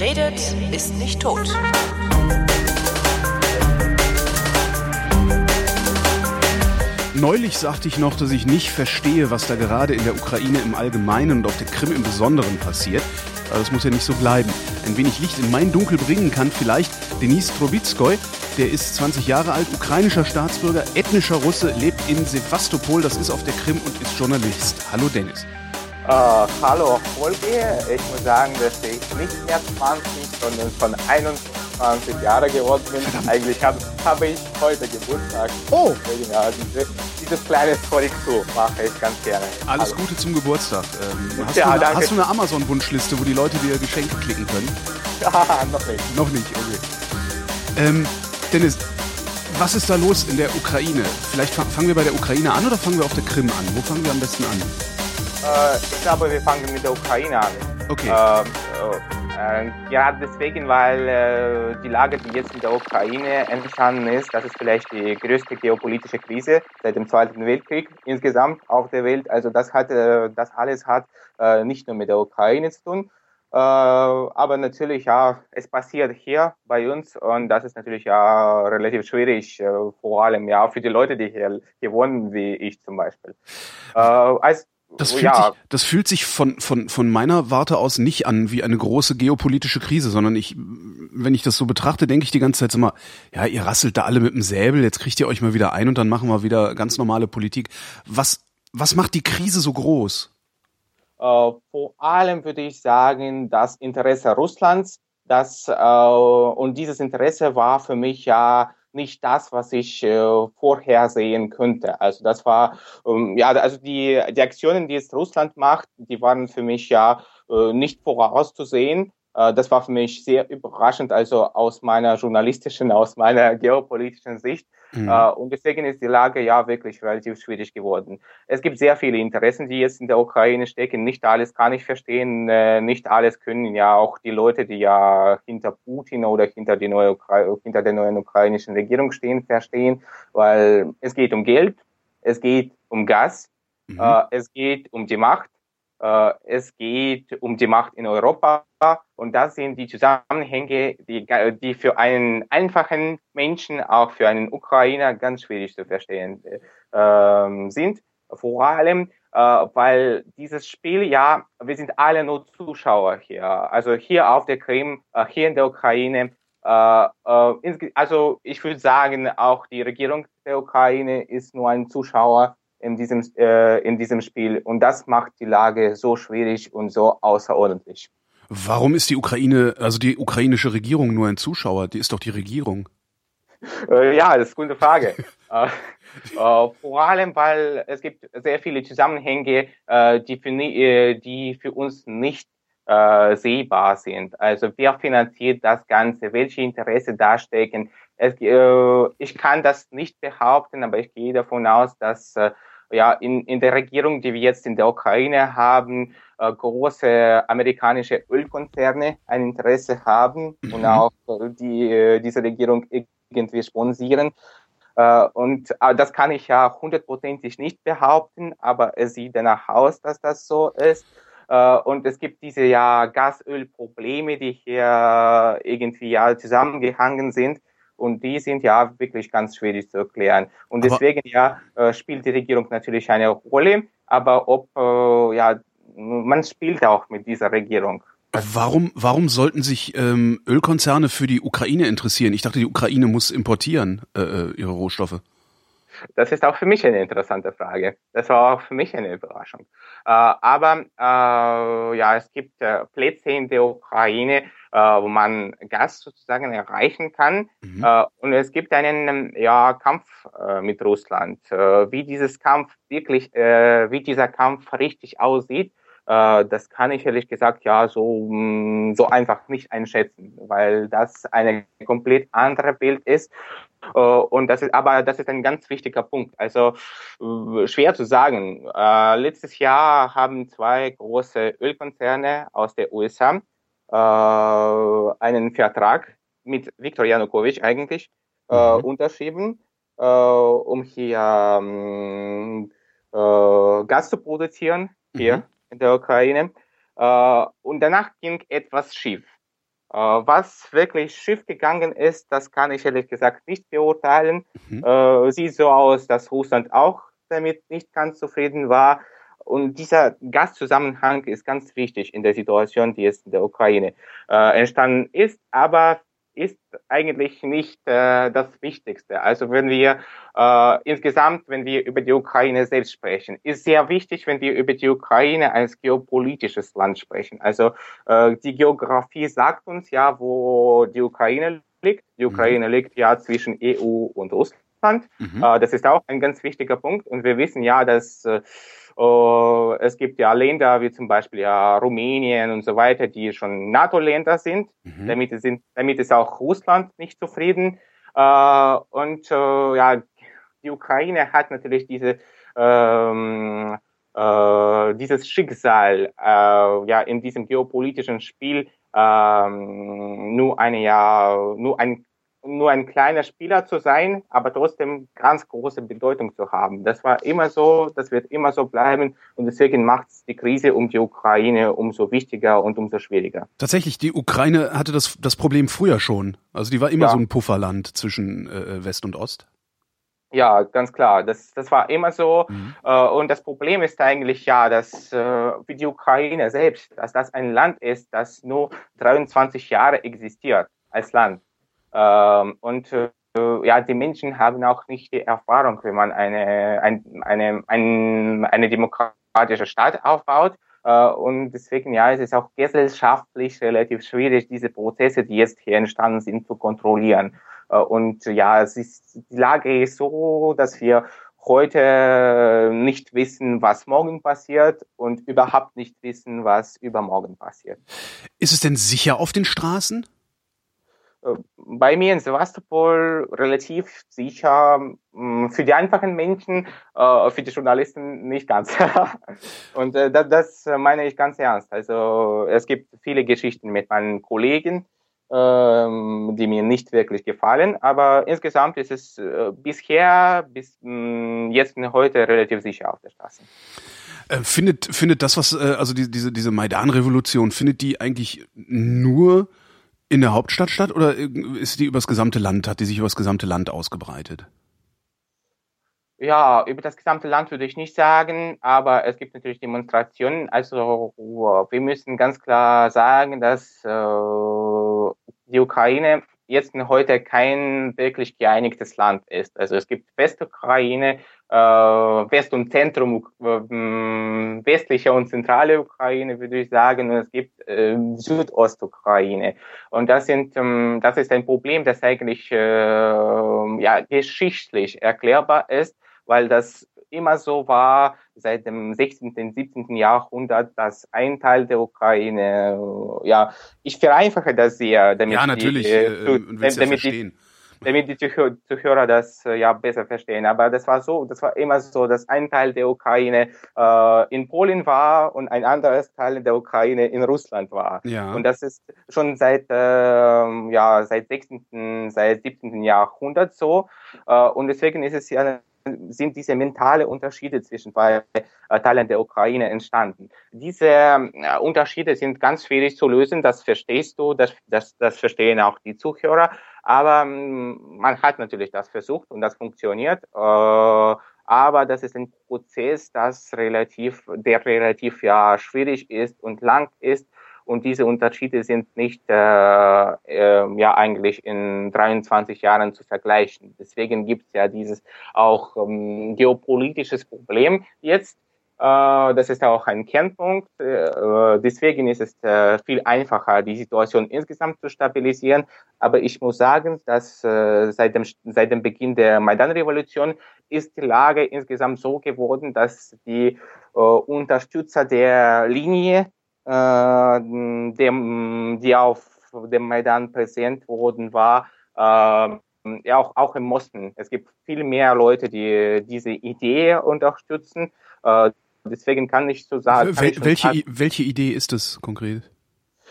Redet, ist nicht tot. Neulich sagte ich noch, dass ich nicht verstehe, was da gerade in der Ukraine im Allgemeinen und auf der Krim im Besonderen passiert. Aber das muss ja nicht so bleiben. Ein wenig Licht in mein Dunkel bringen kann vielleicht Denis Trubitskoy. Der ist 20 Jahre alt, ukrainischer Staatsbürger, ethnischer Russe, lebt in Sevastopol, das ist auf der Krim und ist Journalist. Hallo Dennis. Uh, hallo Holger, ich muss sagen, dass ich nicht mehr 20, sondern von 21 Jahre geworden bin. Eigentlich habe hab ich heute Geburtstag. Oh! Deswegen, ja, diese, dieses kleine Korrektur mache ich ganz gerne. Alles hallo. Gute zum Geburtstag. Ähm, hast, ja, du eine, hast du eine Amazon-Wunschliste, wo die Leute dir Geschenke klicken können? Ja, noch nicht. Noch nicht, okay. Ähm, Dennis, was ist da los in der Ukraine? Vielleicht fangen wir bei der Ukraine an oder fangen wir auf der Krim an? Wo fangen wir am besten an? Äh, ich glaube, wir fangen mit der Ukraine an. Okay. Ähm, äh, gerade deswegen, weil äh, die Lage, die jetzt in der Ukraine entstanden ist, das ist vielleicht die größte geopolitische Krise seit dem Zweiten Weltkrieg insgesamt auf der Welt. Also das hat, äh, das alles hat äh, nicht nur mit der Ukraine zu tun, äh, aber natürlich, ja, es passiert hier bei uns und das ist natürlich ja relativ schwierig, äh, vor allem ja für die Leute, die hier, hier wohnen, wie ich zum Beispiel. Äh, als das fühlt, ja. sich, das fühlt sich von, von, von meiner Warte aus nicht an wie eine große geopolitische Krise, sondern ich, wenn ich das so betrachte, denke ich die ganze Zeit immer, ja, ihr rasselt da alle mit dem Säbel, jetzt kriegt ihr euch mal wieder ein und dann machen wir wieder ganz normale Politik. Was, was macht die Krise so groß? Uh, vor allem würde ich sagen, das Interesse Russlands, das, uh, und dieses Interesse war für mich ja nicht das, was ich äh, vorhersehen könnte. Also das war, ähm, ja, also die, die Aktionen, die jetzt Russland macht, die waren für mich ja äh, nicht vorauszusehen. Äh, das war für mich sehr überraschend, also aus meiner journalistischen, aus meiner geopolitischen Sicht. Mhm. Äh, und deswegen ist die Lage ja wirklich relativ schwierig geworden. Es gibt sehr viele Interessen, die jetzt in der Ukraine stecken. Nicht alles kann ich verstehen. Äh, nicht alles können ja auch die Leute, die ja hinter Putin oder hinter, die neue, hinter der neuen ukrainischen Regierung stehen, verstehen. Weil es geht um Geld, es geht um Gas, mhm. äh, es geht um die Macht. Uh, es geht um die Macht in Europa und das sind die Zusammenhänge, die, die für einen einfachen Menschen, auch für einen Ukrainer ganz schwierig zu verstehen äh, sind. Vor allem, äh, weil dieses Spiel, ja, wir sind alle nur Zuschauer hier. Also hier auf der Krim, äh, hier in der Ukraine. Äh, also ich würde sagen, auch die Regierung der Ukraine ist nur ein Zuschauer in diesem, äh, in diesem Spiel. Und das macht die Lage so schwierig und so außerordentlich. Warum ist die Ukraine, also die ukrainische Regierung nur ein Zuschauer? Die ist doch die Regierung. Äh, ja, das ist eine gute Frage. äh, äh, vor allem, weil es gibt sehr viele Zusammenhänge, äh, die, für, äh, die für uns nicht sehbar sind. Also wer finanziert das Ganze? Welche Interesse da stecken? Es, ich kann das nicht behaupten, aber ich gehe davon aus, dass ja in, in der Regierung, die wir jetzt in der Ukraine haben, äh, große amerikanische Ölkonzerne ein Interesse haben mhm. und auch äh, die äh, diese Regierung irgendwie sponsieren. Äh, und äh, das kann ich ja hundertprozentig nicht behaupten, aber es sieht danach aus, dass das so ist. Äh, und es gibt diese ja Gasölprobleme, die hier irgendwie ja zusammengehangen sind. Und die sind ja wirklich ganz schwierig zu erklären. Und deswegen ja äh, spielt die Regierung natürlich eine Rolle. Aber ob äh, ja man spielt auch mit dieser Regierung. Warum, warum sollten sich ähm, Ölkonzerne für die Ukraine interessieren? Ich dachte, die Ukraine muss importieren äh, äh ihre Rohstoffe. Das ist auch für mich eine interessante Frage. Das war auch für mich eine Überraschung. Äh, aber äh, ja, es gibt äh, Plätze in der Ukraine, äh, wo man Gas sozusagen erreichen kann. Mhm. Äh, und es gibt einen ja, Kampf äh, mit Russland. Äh, wie dieses Kampf wirklich, äh, wie dieser Kampf richtig aussieht, äh, das kann ich ehrlich gesagt ja so, mm, so einfach nicht einschätzen, weil das eine komplett andere Bild ist. Und das ist, aber das ist ein ganz wichtiger Punkt. Also schwer zu sagen. letztes Jahr haben zwei große Ölkonzerne aus der USA einen Vertrag mit Viktor Janukowitsch eigentlich mhm. unterschrieben, um hier ähm, Gas zu produzieren hier mhm in der Ukraine. Äh, und danach ging etwas schief. Äh, was wirklich schief gegangen ist, das kann ich ehrlich gesagt nicht beurteilen. Mhm. Äh, sieht so aus, dass Russland auch damit nicht ganz zufrieden war. Und dieser Gastzusammenhang ist ganz wichtig in der Situation, die jetzt in der Ukraine äh, entstanden ist. Aber ist eigentlich nicht äh, das Wichtigste. Also wenn wir äh, insgesamt, wenn wir über die Ukraine selbst sprechen, ist sehr wichtig, wenn wir über die Ukraine als geopolitisches Land sprechen. Also äh, die Geografie sagt uns ja, wo die Ukraine liegt. Die mhm. Ukraine mhm. liegt ja zwischen EU und Russland. Mhm. Äh, das ist auch ein ganz wichtiger Punkt. Und wir wissen ja, dass äh, Uh, es gibt ja Länder wie zum Beispiel ja Rumänien und so weiter, die schon NATO-Länder sind. Mhm. Damit, sind. damit ist auch Russland nicht zufrieden. Uh, und uh, ja, die Ukraine hat natürlich diese ähm, äh, dieses Schicksal ja in diesem geopolitischen Spiel ähm, nur eine ja nur ein nur ein kleiner Spieler zu sein, aber trotzdem ganz große Bedeutung zu haben. Das war immer so, das wird immer so bleiben und deswegen macht die Krise um die Ukraine umso wichtiger und umso schwieriger. Tatsächlich, die Ukraine hatte das, das Problem früher schon. Also die war immer ja. so ein Pufferland zwischen äh, West und Ost. Ja, ganz klar. Das, das war immer so. Mhm. Äh, und das Problem ist eigentlich ja, dass äh, für die Ukraine selbst, dass das ein Land ist, das nur 23 Jahre existiert als Land. Ähm, und äh, ja, die Menschen haben auch nicht die Erfahrung, wenn man eine, ein, eine, ein, eine demokratische Staat aufbaut. Äh, und deswegen, ja, es ist auch gesellschaftlich relativ schwierig, diese Prozesse, die jetzt hier entstanden sind, zu kontrollieren. Äh, und ja, es ist, die Lage ist so, dass wir heute nicht wissen, was morgen passiert und überhaupt nicht wissen, was übermorgen passiert. Ist es denn sicher auf den Straßen? Bei mir in Sevastopol relativ sicher, mm, für die einfachen Menschen, äh, für die Journalisten nicht ganz. Und äh, das meine ich ganz ernst. Also es gibt viele Geschichten mit meinen Kollegen, ähm, die mir nicht wirklich gefallen, aber insgesamt ist es äh, bisher, bis mm, jetzt heute relativ sicher auf der Straße. Findet, findet das, was, also diese, diese Maidan-Revolution, findet die eigentlich nur in der Hauptstadt statt oder ist die übers gesamte Land, hat die sich übers gesamte Land ausgebreitet? Ja, über das gesamte Land würde ich nicht sagen, aber es gibt natürlich Demonstrationen. Also wir müssen ganz klar sagen, dass äh, die Ukraine jetzt heute kein wirklich geeinigtes Land ist. Also es gibt Westukraine, äh, West- und Zentrum, äh, westliche und zentrale Ukraine, würde ich sagen, und es gibt äh, Südostukraine. Und das sind, ähm, das ist ein Problem, das eigentlich äh, ja geschichtlich erklärbar ist, weil das immer so war seit dem 16., 17. Jahrhundert, dass ein Teil der Ukraine, ja, ich vereinfache das sehr, damit ja, natürlich, die, äh, damit, ja die, damit die Zuhörer das ja besser verstehen. Aber das war so, das war immer so, dass ein Teil der Ukraine äh, in Polen war und ein anderes Teil der Ukraine in Russland war. Ja. Und das ist schon seit äh, ja seit 16., seit 17. Jahrhundert so. Äh, und deswegen ist es ja sind diese mentale Unterschiede zwischen zwei äh, Teilen der Ukraine entstanden. Diese äh, Unterschiede sind ganz schwierig zu lösen, das verstehst du, das, das, das verstehen auch die Zuhörer, aber ähm, man hat natürlich das versucht und das funktioniert. Äh, aber das ist ein Prozess, das relativ, der relativ ja schwierig ist und lang ist und diese Unterschiede sind nicht äh, äh, ja eigentlich in 23 Jahren zu vergleichen. Deswegen gibt es ja dieses auch ähm, geopolitisches Problem jetzt. Äh, das ist auch ein Kernpunkt. Äh, deswegen ist es äh, viel einfacher, die Situation insgesamt zu stabilisieren. Aber ich muss sagen, dass äh, seit, dem, seit dem Beginn der Maidan-Revolution ist die Lage insgesamt so geworden, dass die äh, Unterstützer der Linie äh, dem, die auf dem Maidan präsent wurden, war äh, ja auch, auch im Osten. Es gibt viel mehr Leute, die diese Idee unterstützen. Äh, deswegen kann ich so sagen. Wel welche, sagen, welche Idee ist das konkret?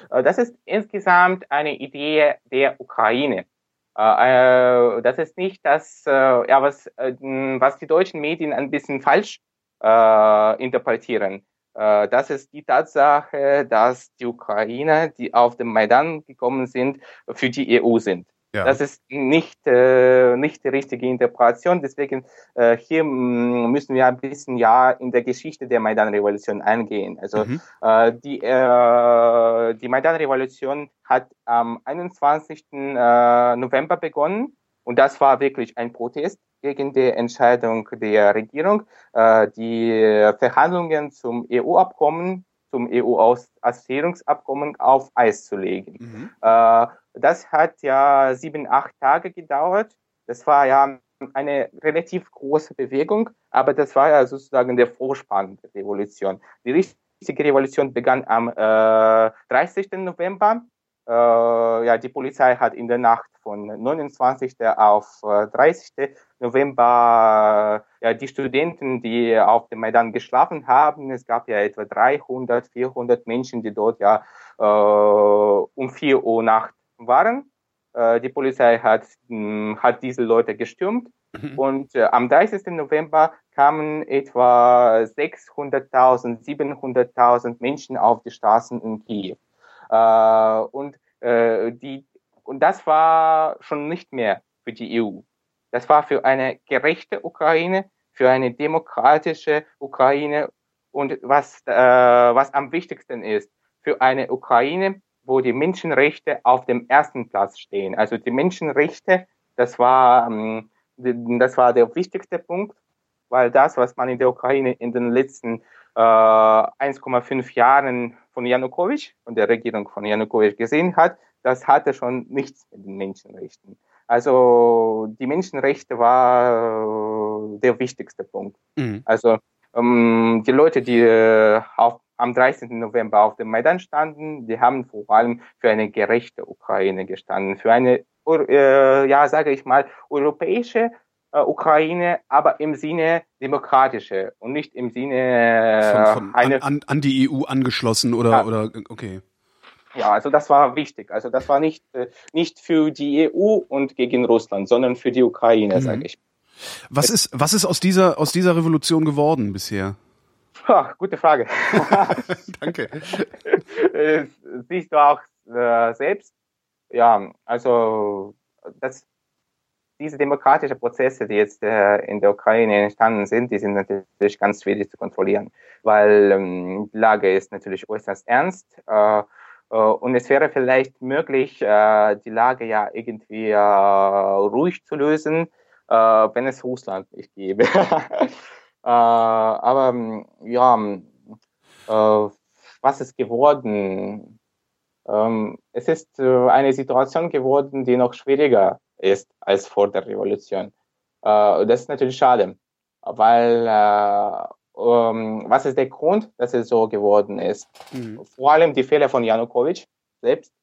Äh, das ist insgesamt eine Idee der Ukraine. Äh, das ist nicht das, ja, was, was die deutschen Medien ein bisschen falsch interpretieren. Äh, das ist die Tatsache, dass die Ukrainer, die auf dem Maidan gekommen sind, für die EU sind. Ja. Das ist nicht, äh, nicht die richtige Interpretation. Deswegen äh, hier mm, müssen wir ein bisschen ja in der Geschichte der Maidan-Revolution eingehen. Also mhm. äh, die, äh, die Maidan-Revolution hat am 21. Äh, November begonnen und das war wirklich ein Protest gegen die Entscheidung der Regierung, äh, die Verhandlungen zum EU-Abkommen, zum EU-Assoziierungsabkommen auf Eis zu legen. Mhm. Äh, das hat ja sieben, acht Tage gedauert. Das war ja eine relativ große Bewegung, aber das war ja sozusagen der Vorspann der Revolution. Die richtige Revolution begann am äh, 30. November ja, die Polizei hat in der Nacht von 29. auf 30. Äh, November äh, ja, die Studenten, die auf dem Maidan geschlafen haben, es gab ja etwa 300, 400 Menschen, die dort ja äh, um 4 Uhr Nacht waren. Äh, die Polizei hat, hm, hat diese Leute gestürmt mhm. und äh, am 30. November kamen etwa 600.000, 700.000 Menschen auf die Straßen in Kiew. Äh, und, äh, die, und das war schon nicht mehr für die EU. Das war für eine gerechte Ukraine, für eine demokratische Ukraine und was, äh, was am wichtigsten ist, für eine Ukraine, wo die Menschenrechte auf dem ersten Platz stehen. Also die Menschenrechte, das war, ähm, das war der wichtigste Punkt, weil das, was man in der Ukraine in den letzten 1,5 Jahren von Janukowitsch, von der Regierung von Janukowitsch gesehen hat, das hatte schon nichts mit den Menschenrechten. Also die Menschenrechte war äh, der wichtigste Punkt. Mhm. Also ähm, die Leute, die äh, auf, am 13. November auf dem Maidan standen, die haben vor allem für eine gerechte Ukraine gestanden, für eine, äh, ja, sage ich mal, europäische äh, Ukraine, aber im Sinne demokratische und nicht im Sinne äh, von, von eine, an, an, die EU angeschlossen oder ja. oder okay. Ja, also das war wichtig. Also das war nicht äh, nicht für die EU und gegen Russland, sondern für die Ukraine, mhm. sage ich. Was ist was ist aus dieser aus dieser Revolution geworden bisher? Ha, gute Frage. Danke. Siehst du auch äh, selbst? Ja, also das diese demokratischen Prozesse, die jetzt äh, in der Ukraine entstanden sind, die sind natürlich ganz schwierig zu kontrollieren, weil ähm, die Lage ist natürlich äußerst ernst. Äh, äh, und es wäre vielleicht möglich, äh, die Lage ja irgendwie äh, ruhig zu lösen, wenn es Russland nicht gäbe. aber ähm, ja, äh, was ist geworden? Ähm, es ist eine Situation geworden, die noch schwieriger ist als vor der Revolution. Äh, das ist natürlich schade, weil äh, ähm, was ist der Grund, dass es so geworden ist? Mhm. Vor allem die Fehler von Janukowitsch selbst.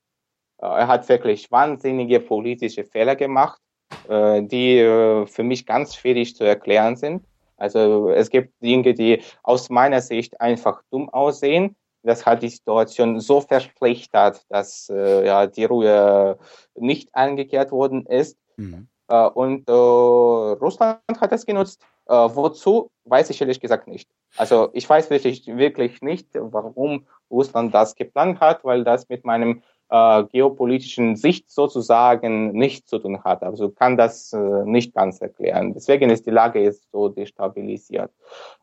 Äh, er hat wirklich wahnsinnige politische Fehler gemacht, die für mich ganz schwierig zu erklären sind. Also es gibt Dinge, die aus meiner Sicht einfach dumm aussehen, das hat die Situation so verschlechtert, dass äh, ja, die Ruhe nicht eingekehrt worden ist. Mhm. Äh, und äh, Russland hat das genutzt. Äh, wozu, weiß ich ehrlich gesagt nicht. Also ich weiß wirklich, wirklich nicht, warum Russland das geplant hat, weil das mit meinem äh, geopolitischen Sicht sozusagen nichts zu tun hat. Also kann das äh, nicht ganz erklären. Deswegen ist die Lage jetzt so destabilisiert.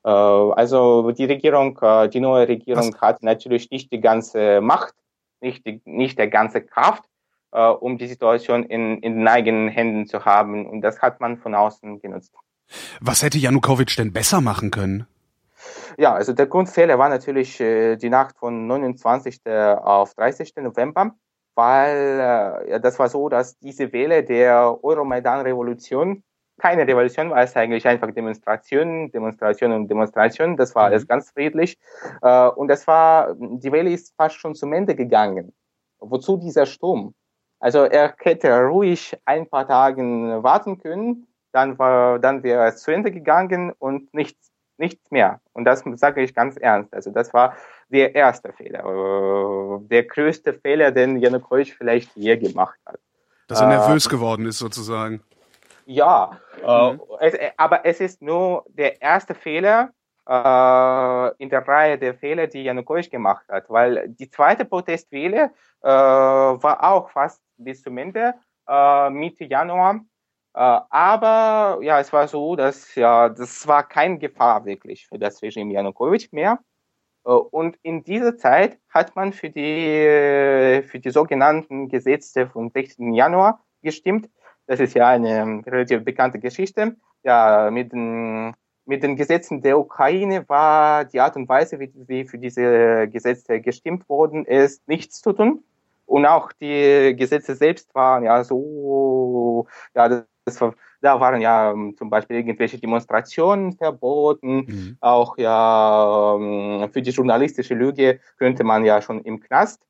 Äh, also die Regierung, äh, die neue Regierung Was? hat natürlich nicht die ganze Macht, nicht die, nicht der ganze Kraft, äh, um die Situation in, in den eigenen Händen zu haben. Und das hat man von außen genutzt. Was hätte Janukowitsch denn besser machen können? Ja, also der Grundfehler war natürlich äh, die Nacht von 29. auf 30. November, weil äh, ja, das war so, dass diese Welle der Euromaidan-Revolution keine Revolution war, es eigentlich einfach Demonstrationen, Demonstrationen und Demonstrationen. Das war mhm. alles ganz friedlich. Äh, und das war, die Welle ist fast schon zum Ende gegangen. Wozu dieser Sturm? Also er hätte ruhig ein paar Tage warten können, dann war, dann wäre es zu Ende gegangen und nichts nichts mehr. Und das sage ich ganz ernst. Also das war der erste Fehler, äh, der größte Fehler, den Janukowitsch vielleicht je gemacht hat. Dass er nervös äh, geworden ist sozusagen. Ja, äh, mhm. äh, es, aber es ist nur der erste Fehler äh, in der Reihe der Fehler, die Janukowitsch gemacht hat, weil die zweite Protestwelle äh, war auch fast bis zum Ende, äh, Mitte Januar. Äh, aber ja, es war so, dass ja, das war keine Gefahr wirklich für das Regime Janukowitsch mehr. Äh, und in dieser Zeit hat man für die, für die sogenannten Gesetze vom 16. Januar gestimmt. Das ist ja eine relativ bekannte Geschichte. Ja, mit den mit den Gesetzen der Ukraine war die Art und Weise, wie, für diese Gesetze gestimmt worden ist, nichts zu tun. Und auch die Gesetze selbst waren ja so, ja, das war, da waren ja ähm, zum Beispiel irgendwelche Demonstrationen verboten. Mhm. Auch ja, ähm, für die journalistische Lüge könnte man ja schon im Knast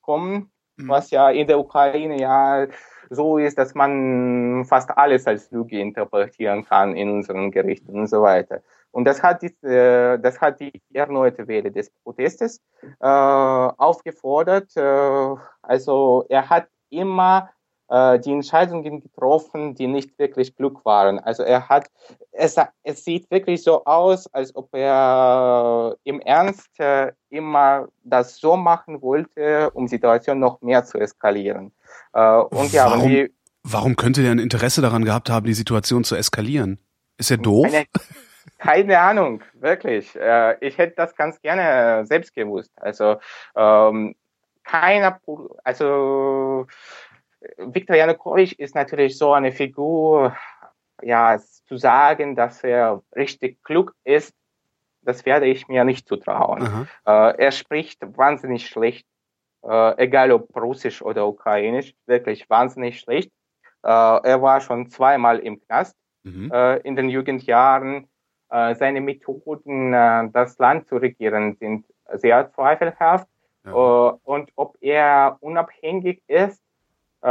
kommen, mhm. was ja in der Ukraine ja so ist, dass man fast alles als Lüge interpretieren kann in unseren Gerichten und so weiter. Und das hat die, äh, das hat die erneute Welle des Protestes äh, aufgefordert. Äh, also er hat immer äh, die Entscheidungen getroffen, die nicht wirklich klug waren. Also er hat, es, es sieht wirklich so aus, als ob er im Ernst äh, immer das so machen wollte, um die Situation noch mehr zu eskalieren. Äh, und ja, warum, die, warum könnte er ein Interesse daran gehabt haben, die Situation zu eskalieren? Ist er doof? Keine, keine Ahnung, wirklich. Äh, ich hätte das ganz gerne selbst gewusst. Also ähm, keiner, also Viktor Janukowitsch ist natürlich so eine Figur, ja, zu sagen, dass er richtig klug ist, das werde ich mir nicht zutrauen. Äh, er spricht wahnsinnig schlecht, äh, egal ob Russisch oder Ukrainisch, wirklich wahnsinnig schlecht. Äh, er war schon zweimal im Knast mhm. Äh, in den Jugendjahren. Äh, seine Methoden, äh, das Land zu regieren, sind sehr zweifelhaft. Ja. und ob er unabhängig ist, äh,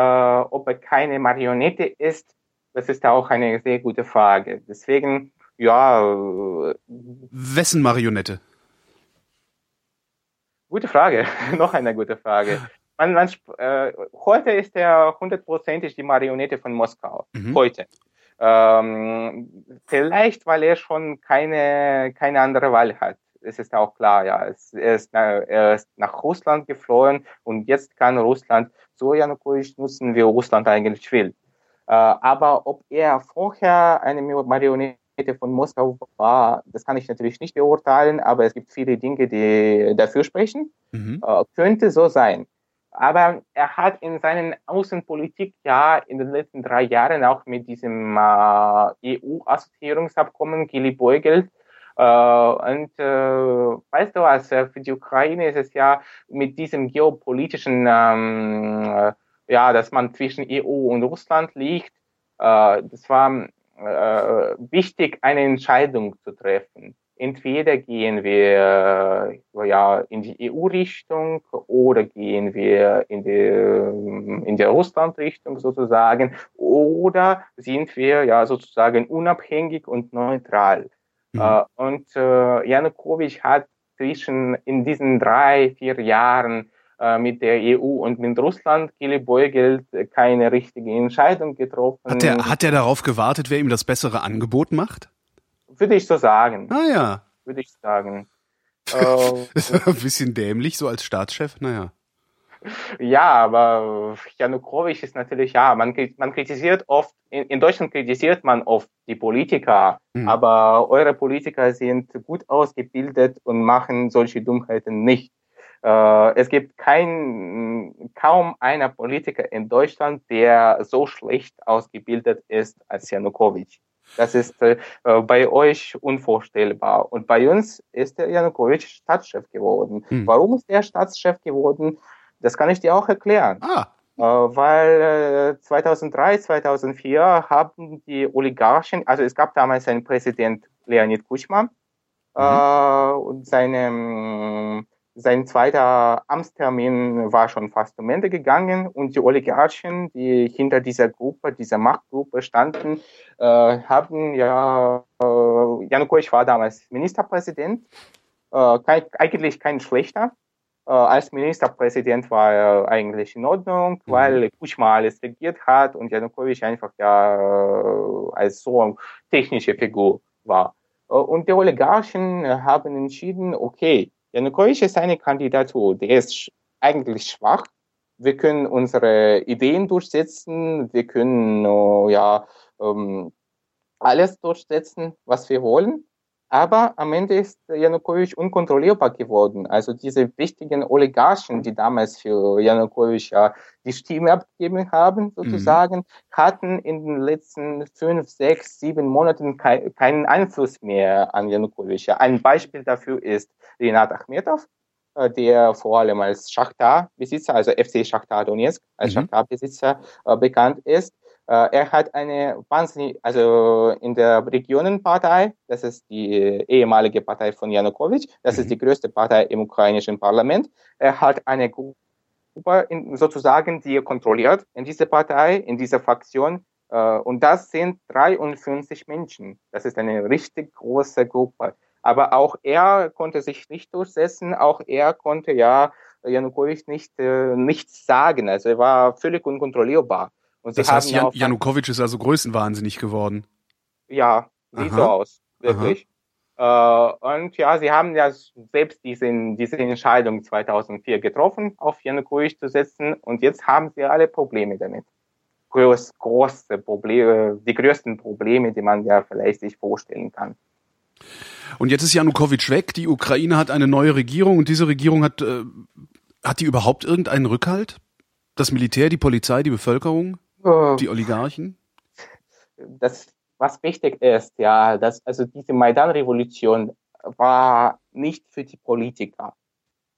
ob er keine Marionette ist, das ist auch eine sehr gute Frage. Deswegen, ja. Äh, Wessen Marionette? Gute Frage. Noch eine gute Frage. Man, man, äh, heute ist er hundertprozentig die Marionette von Moskau. Mhm. Heute. Ähm, vielleicht, weil er schon keine, keine andere Wahl hat es ist auch klar, ja, er, ist, er ist nach Russland geflohen und jetzt kann Russland so Janukowitsch nutzen, wie Russland eigentlich will. Äh, aber ob er vorher eine Marionette von Moskau war, das kann ich natürlich nicht beurteilen, aber es gibt viele Dinge, die dafür sprechen. Mhm. Äh, könnte so sein. Aber er hat in seinen Außenpolitik ja in den letzten drei Jahren auch mit diesem äh, EU-Assoziierungsabkommen Gili Beugelt äh, und äh, weißt du was, äh, für die Ukraine ist es ja mit diesem geopolitischen, ähm, äh, ja, dass man zwischen EU und Russland liegt, äh, das war äh, wichtig, eine Entscheidung zu treffen. Entweder gehen wir ja in die EU-Richtung oder gehen wir in die in der Russland-Richtung sozusagen oder sind wir ja sozusagen unabhängig und neutral. Mhm. Äh, und äh, Janukowitsch hat zwischen in diesen drei, vier Jahren äh, mit der EU und mit Russland, Kili Beugelt, keine richtige Entscheidung getroffen. Hat er, hat darauf gewartet, wer ihm das bessere Angebot macht? Würde ich so sagen. Ah ja. Würde ich sagen. das ist ein bisschen dämlich, so als Staatschef, naja. Ja, aber Janukowitsch ist natürlich, ja, man, man kritisiert oft, in, in Deutschland kritisiert man oft die Politiker, mhm. aber eure Politiker sind gut ausgebildet und machen solche Dummheiten nicht. Äh, es gibt kein, kaum einer Politiker in Deutschland, der so schlecht ausgebildet ist als Janukowitsch. Das ist äh, bei euch unvorstellbar. Und bei uns ist der Janukowitsch Stadtchef geworden. Mhm. Warum ist er Stadtchef geworden? Das kann ich dir auch erklären. Ah. Äh, weil äh, 2003, 2004 haben die Oligarchen, also es gab damals einen Präsident Leonid Kuchma mhm. äh, und seine, sein zweiter Amtstermin war schon fast zum Ende gegangen und die Oligarchen, die hinter dieser Gruppe, dieser Machtgruppe standen, äh, haben ja, äh, Janukowitsch war damals Ministerpräsident, äh, eigentlich kein schlechter, äh, als Ministerpräsident war er eigentlich in Ordnung, mhm. weil Kuchma alles regiert hat und Janukowitsch einfach ja äh, als so technische Figur war. Und die Oligarchen haben entschieden, okay, Janukowitsch ist eine Kandidatur, der ist eigentlich schwach. Wir können unsere Ideen durchsetzen, wir können ja ähm, alles durchsetzen, was wir wollen. Aber am Ende ist Janukowitsch unkontrollierbar geworden. Also diese wichtigen Oligarchen, die damals für Janukowitsch ja die Stimme abgegeben haben, sozusagen, mhm. hatten in den letzten fünf, sechs, sieben Monaten kei keinen Einfluss mehr an Janukowitsch. Ein Beispiel dafür ist Renat Achmetov, äh, der vor allem als Schachtar-Besitzer, also FC Schachtar Donetsk, als mhm. Schachtar-Besitzer äh, bekannt ist. Äh, er hat eine wahnsinnig, also in der Regionenpartei, das ist die ehemalige Partei von Janukowitsch, das ist die mhm. größte Partei im ukrainischen Parlament. Er hat eine Gruppe in, sozusagen, die er kontrolliert in dieser Partei, in dieser Fraktion. Äh, und das sind 53 Menschen. Das ist eine richtig große Gruppe. Aber auch er konnte sich nicht durchsetzen. Auch er konnte ja Janukowitsch nicht äh, nichts sagen. Also er war völlig unkontrollierbar. Und das heißt, Jan Janukowitsch ist also größenwahnsinnig geworden. Ja, sieht Aha. so aus, wirklich. Äh, und ja, sie haben ja selbst diese, diese Entscheidung 2004 getroffen, auf Janukowitsch zu setzen. Und jetzt haben sie alle Probleme damit. Groß, große Probleme, die größten Probleme, die man ja vielleicht sich vorstellen kann. Und jetzt ist Janukowitsch weg, die Ukraine hat eine neue Regierung und diese Regierung hat, äh, hat die überhaupt irgendeinen Rückhalt? Das Militär, die Polizei, die Bevölkerung? Äh, die Oligarchen? Das, was wichtig ist, ja, dass also diese Maidan-Revolution war nicht für die Politiker.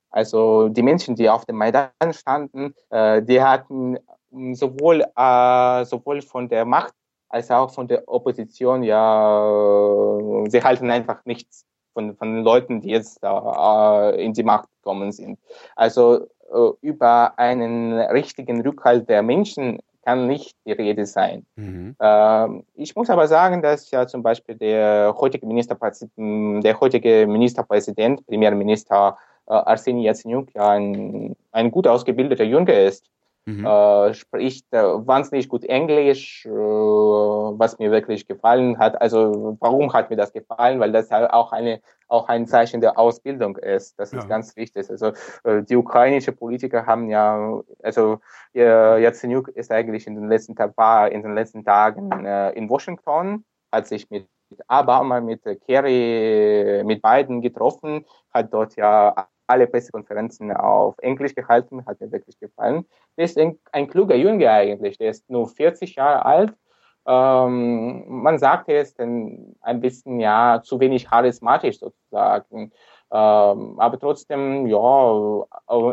Also die Menschen, die auf dem Maidan standen, äh, die hatten sowohl äh, sowohl von der Macht als auch von der Opposition ja, sie halten einfach nichts von von den Leuten, die jetzt äh, in die Macht gekommen sind. Also äh, über einen richtigen Rückhalt der Menschen kann nicht die Rede sein. Mhm. Ähm, ich muss aber sagen, dass ja zum Beispiel der heutige Ministerpräsident, der heutige Ministerpräsident, Premierminister äh, Arseni Yatsenyuk ja ein, ein gut ausgebildeter Junge ist Mhm. Äh, spricht wahnsinnig gut Englisch, äh, was mir wirklich gefallen hat. Also warum hat mir das gefallen? Weil das halt auch eine auch ein Zeichen der Ausbildung ist. Das ist ja. ganz wichtig. Also äh, die ukrainische Politiker haben ja, also Yatsenyuk ist eigentlich in den letzten war in den letzten Tagen äh, in Washington, hat sich mit Obama, mit Kerry, mit Biden getroffen, hat dort ja alle Pressekonferenzen auf Englisch gehalten, hat mir wirklich gefallen. Der ist ein, ein kluger Junge eigentlich, der ist nur 40 Jahre alt. Ähm, man sagt, er ist ein, ein bisschen ja zu wenig charismatisch sozusagen. Ähm, aber trotzdem, ja,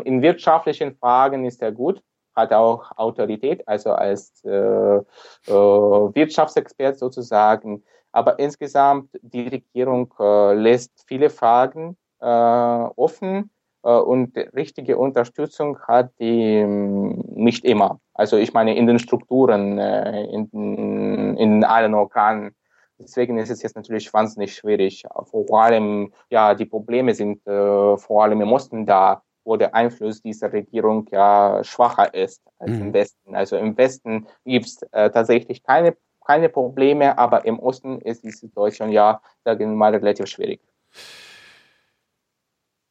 in wirtschaftlichen Fragen ist er gut, hat auch Autorität, also als äh, äh, Wirtschaftsexpert sozusagen. Aber insgesamt, die Regierung äh, lässt viele Fragen äh, offen äh, und richtige Unterstützung hat die ähm, nicht immer. Also ich meine in den Strukturen, äh, in, in allen Organen. Deswegen ist es jetzt natürlich wahnsinnig schwierig. Vor allem, ja, die Probleme sind äh, vor allem im Osten da, wo der Einfluss dieser Regierung ja schwacher ist als mhm. im Westen. Also im Westen gibt es äh, tatsächlich keine, keine Probleme, aber im Osten ist die Situation ja, sagen wir mal, relativ schwierig.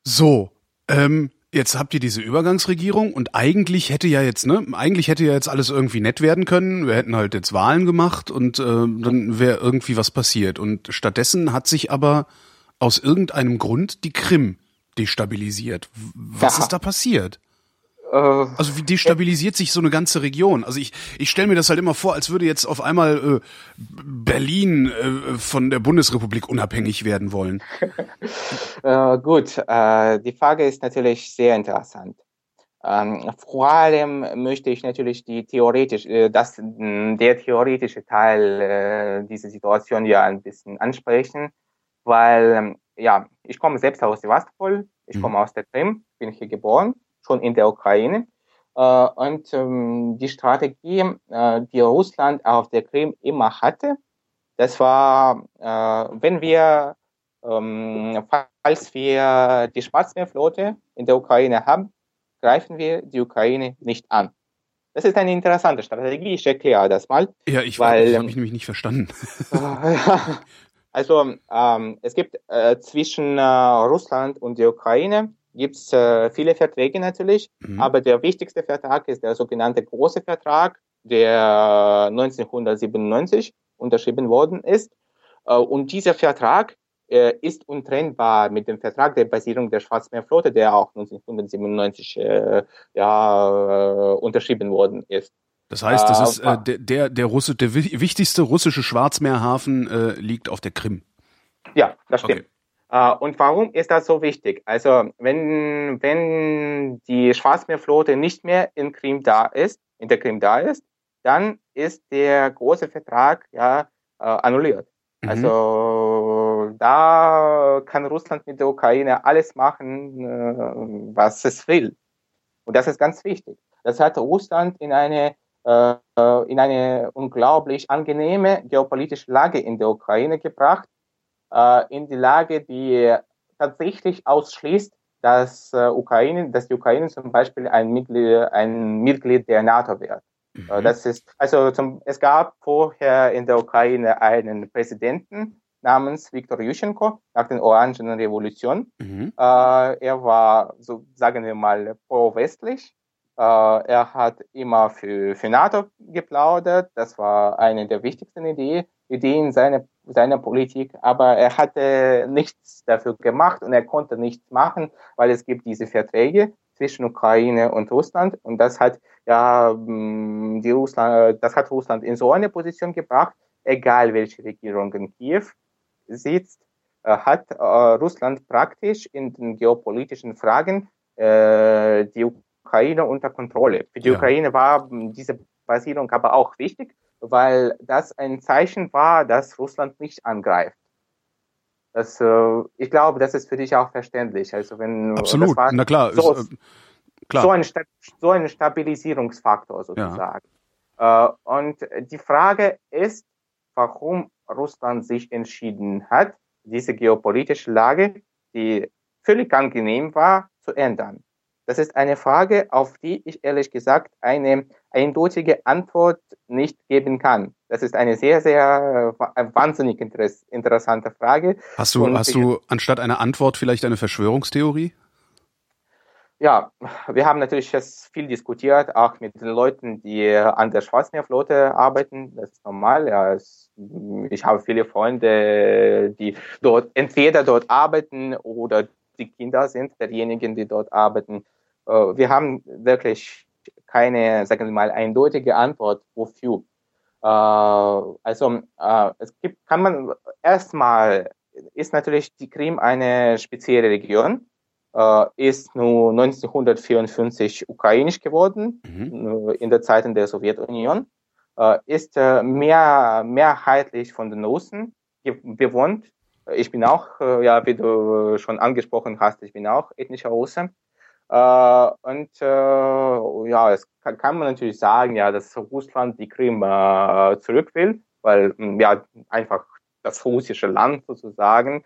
So, ähm, jetzt habt ihr diese Übergangsregierung und eigentlich hätte ja jetzt, ne, eigentlich hätte ja jetzt alles irgendwie nett werden können. Wir hätten halt jetzt Wahlen gemacht und äh, dann wäre irgendwie was passiert. Und stattdessen hat sich aber aus irgendeinem Grund die Krim destabilisiert. Was ja. ist da passiert? Äh, also wie destabilisiert sich so eine ganze Region? Also ich, ich stelle mir das halt immer vor, als würde jetzt auf einmal äh, Berlin äh, von der Bundesrepublik unabhängig werden wollen. äh, gut, äh, die Frage ist natürlich sehr interessant. Ähm, vor allem möchte ich natürlich die theoretisch, äh, das, der theoretische Teil dieser Situation ja ein bisschen ansprechen, weil ähm, ja, ich komme selbst aus Sevastopol, ich mhm. komme aus der Krim, bin hier geboren schon in der Ukraine. Äh, und ähm, die Strategie, äh, die Russland auf der Krim immer hatte, das war, äh, wenn wir, ähm, falls wir die Schwarzmeerflotte in der Ukraine haben, greifen wir die Ukraine nicht an. Das ist eine interessante Strategie. Ich erkläre das mal. Ja, ich, weil, ich habe mich nämlich nicht verstanden. Also ähm, es gibt äh, zwischen äh, Russland und der Ukraine gibt's äh, viele Verträge natürlich, mhm. aber der wichtigste Vertrag ist der sogenannte Große Vertrag, der 1997 unterschrieben worden ist. Äh, und dieser Vertrag äh, ist untrennbar mit dem Vertrag der Basierung der Schwarzmeerflotte, der auch 1997 äh, ja, äh, unterschrieben worden ist. Das heißt, das ist äh, der, der, Russe, der wichtigste russische Schwarzmeerhafen äh, liegt auf der Krim. Ja, das stimmt. Okay. Und warum ist das so wichtig? Also, wenn, wenn die Schwarzmeerflotte nicht mehr in Krim da ist, in der Krim da ist, dann ist der große Vertrag ja äh, annulliert. Mhm. Also da kann Russland mit der Ukraine alles machen, äh, was es will. Und das ist ganz wichtig. Das hat Russland in eine äh, in eine unglaublich angenehme geopolitische Lage in der Ukraine gebracht, äh, in die Lage, die tatsächlich ausschließt, dass äh, Ukraine, dass die Ukraine zum Beispiel ein Mitglied, ein Mitglied der NATO wird. Mhm. Das ist, also zum, es gab vorher in der Ukraine einen Präsidenten namens Viktor Yushchenko nach der Orangenen Revolution. Mhm. Äh, er war, so sagen wir mal, pro-westlich. Äh, er hat immer für, für NATO geplaudert. Das war eine der wichtigsten Ideen, Ideen seiner, seiner Politik. Aber er hatte nichts dafür gemacht und er konnte nichts machen, weil es gibt diese Verträge zwischen Ukraine und Russland und das hat ja mm, die Russland, das hat Russland in so eine Position gebracht, egal welche Regierung in Kiew sitzt, äh, hat äh, Russland praktisch in den geopolitischen Fragen äh, die Ukraine unter Kontrolle. Für die ja. Ukraine war diese Basierung aber auch wichtig, weil das ein Zeichen war, dass Russland nicht angreift. Das, äh, ich glaube, das ist für dich auch verständlich. Also wenn absolut, war, na klar, so, ist, äh, klar. So, ein, so ein Stabilisierungsfaktor sozusagen. Ja. Äh, und die Frage ist, warum Russland sich entschieden hat, diese geopolitische Lage, die völlig angenehm war, zu ändern. Das ist eine Frage, auf die ich ehrlich gesagt eine eindeutige Antwort nicht geben kann. Das ist eine sehr, sehr äh, wahnsinnig interess interessante Frage. Hast du, Und hast du anstatt einer Antwort vielleicht eine Verschwörungstheorie? Ja, wir haben natürlich das viel diskutiert, auch mit den Leuten, die an der Schwarzmeerflotte arbeiten. Das ist normal. Ja, es, ich habe viele Freunde, die dort entweder dort arbeiten oder die Kinder sind derjenigen, die dort arbeiten. Äh, wir haben wirklich keine, sagen wir mal, eindeutige Antwort wofür. Äh, also äh, es gibt, kann man erstmal ist natürlich die Krim eine spezielle Region, ist nur 1954 ukrainisch geworden mhm. in der Zeit in der Sowjetunion, ist mehr mehrheitlich von den Russen bewohnt ich bin auch, äh, ja, wie du schon angesprochen hast, ich bin auch ethnischer Russe. Äh, und äh, ja, es kann, kann, man natürlich sagen, ja, dass Russland die Krim äh, zurück will, weil hm, ja einfach das russische Land sozusagen.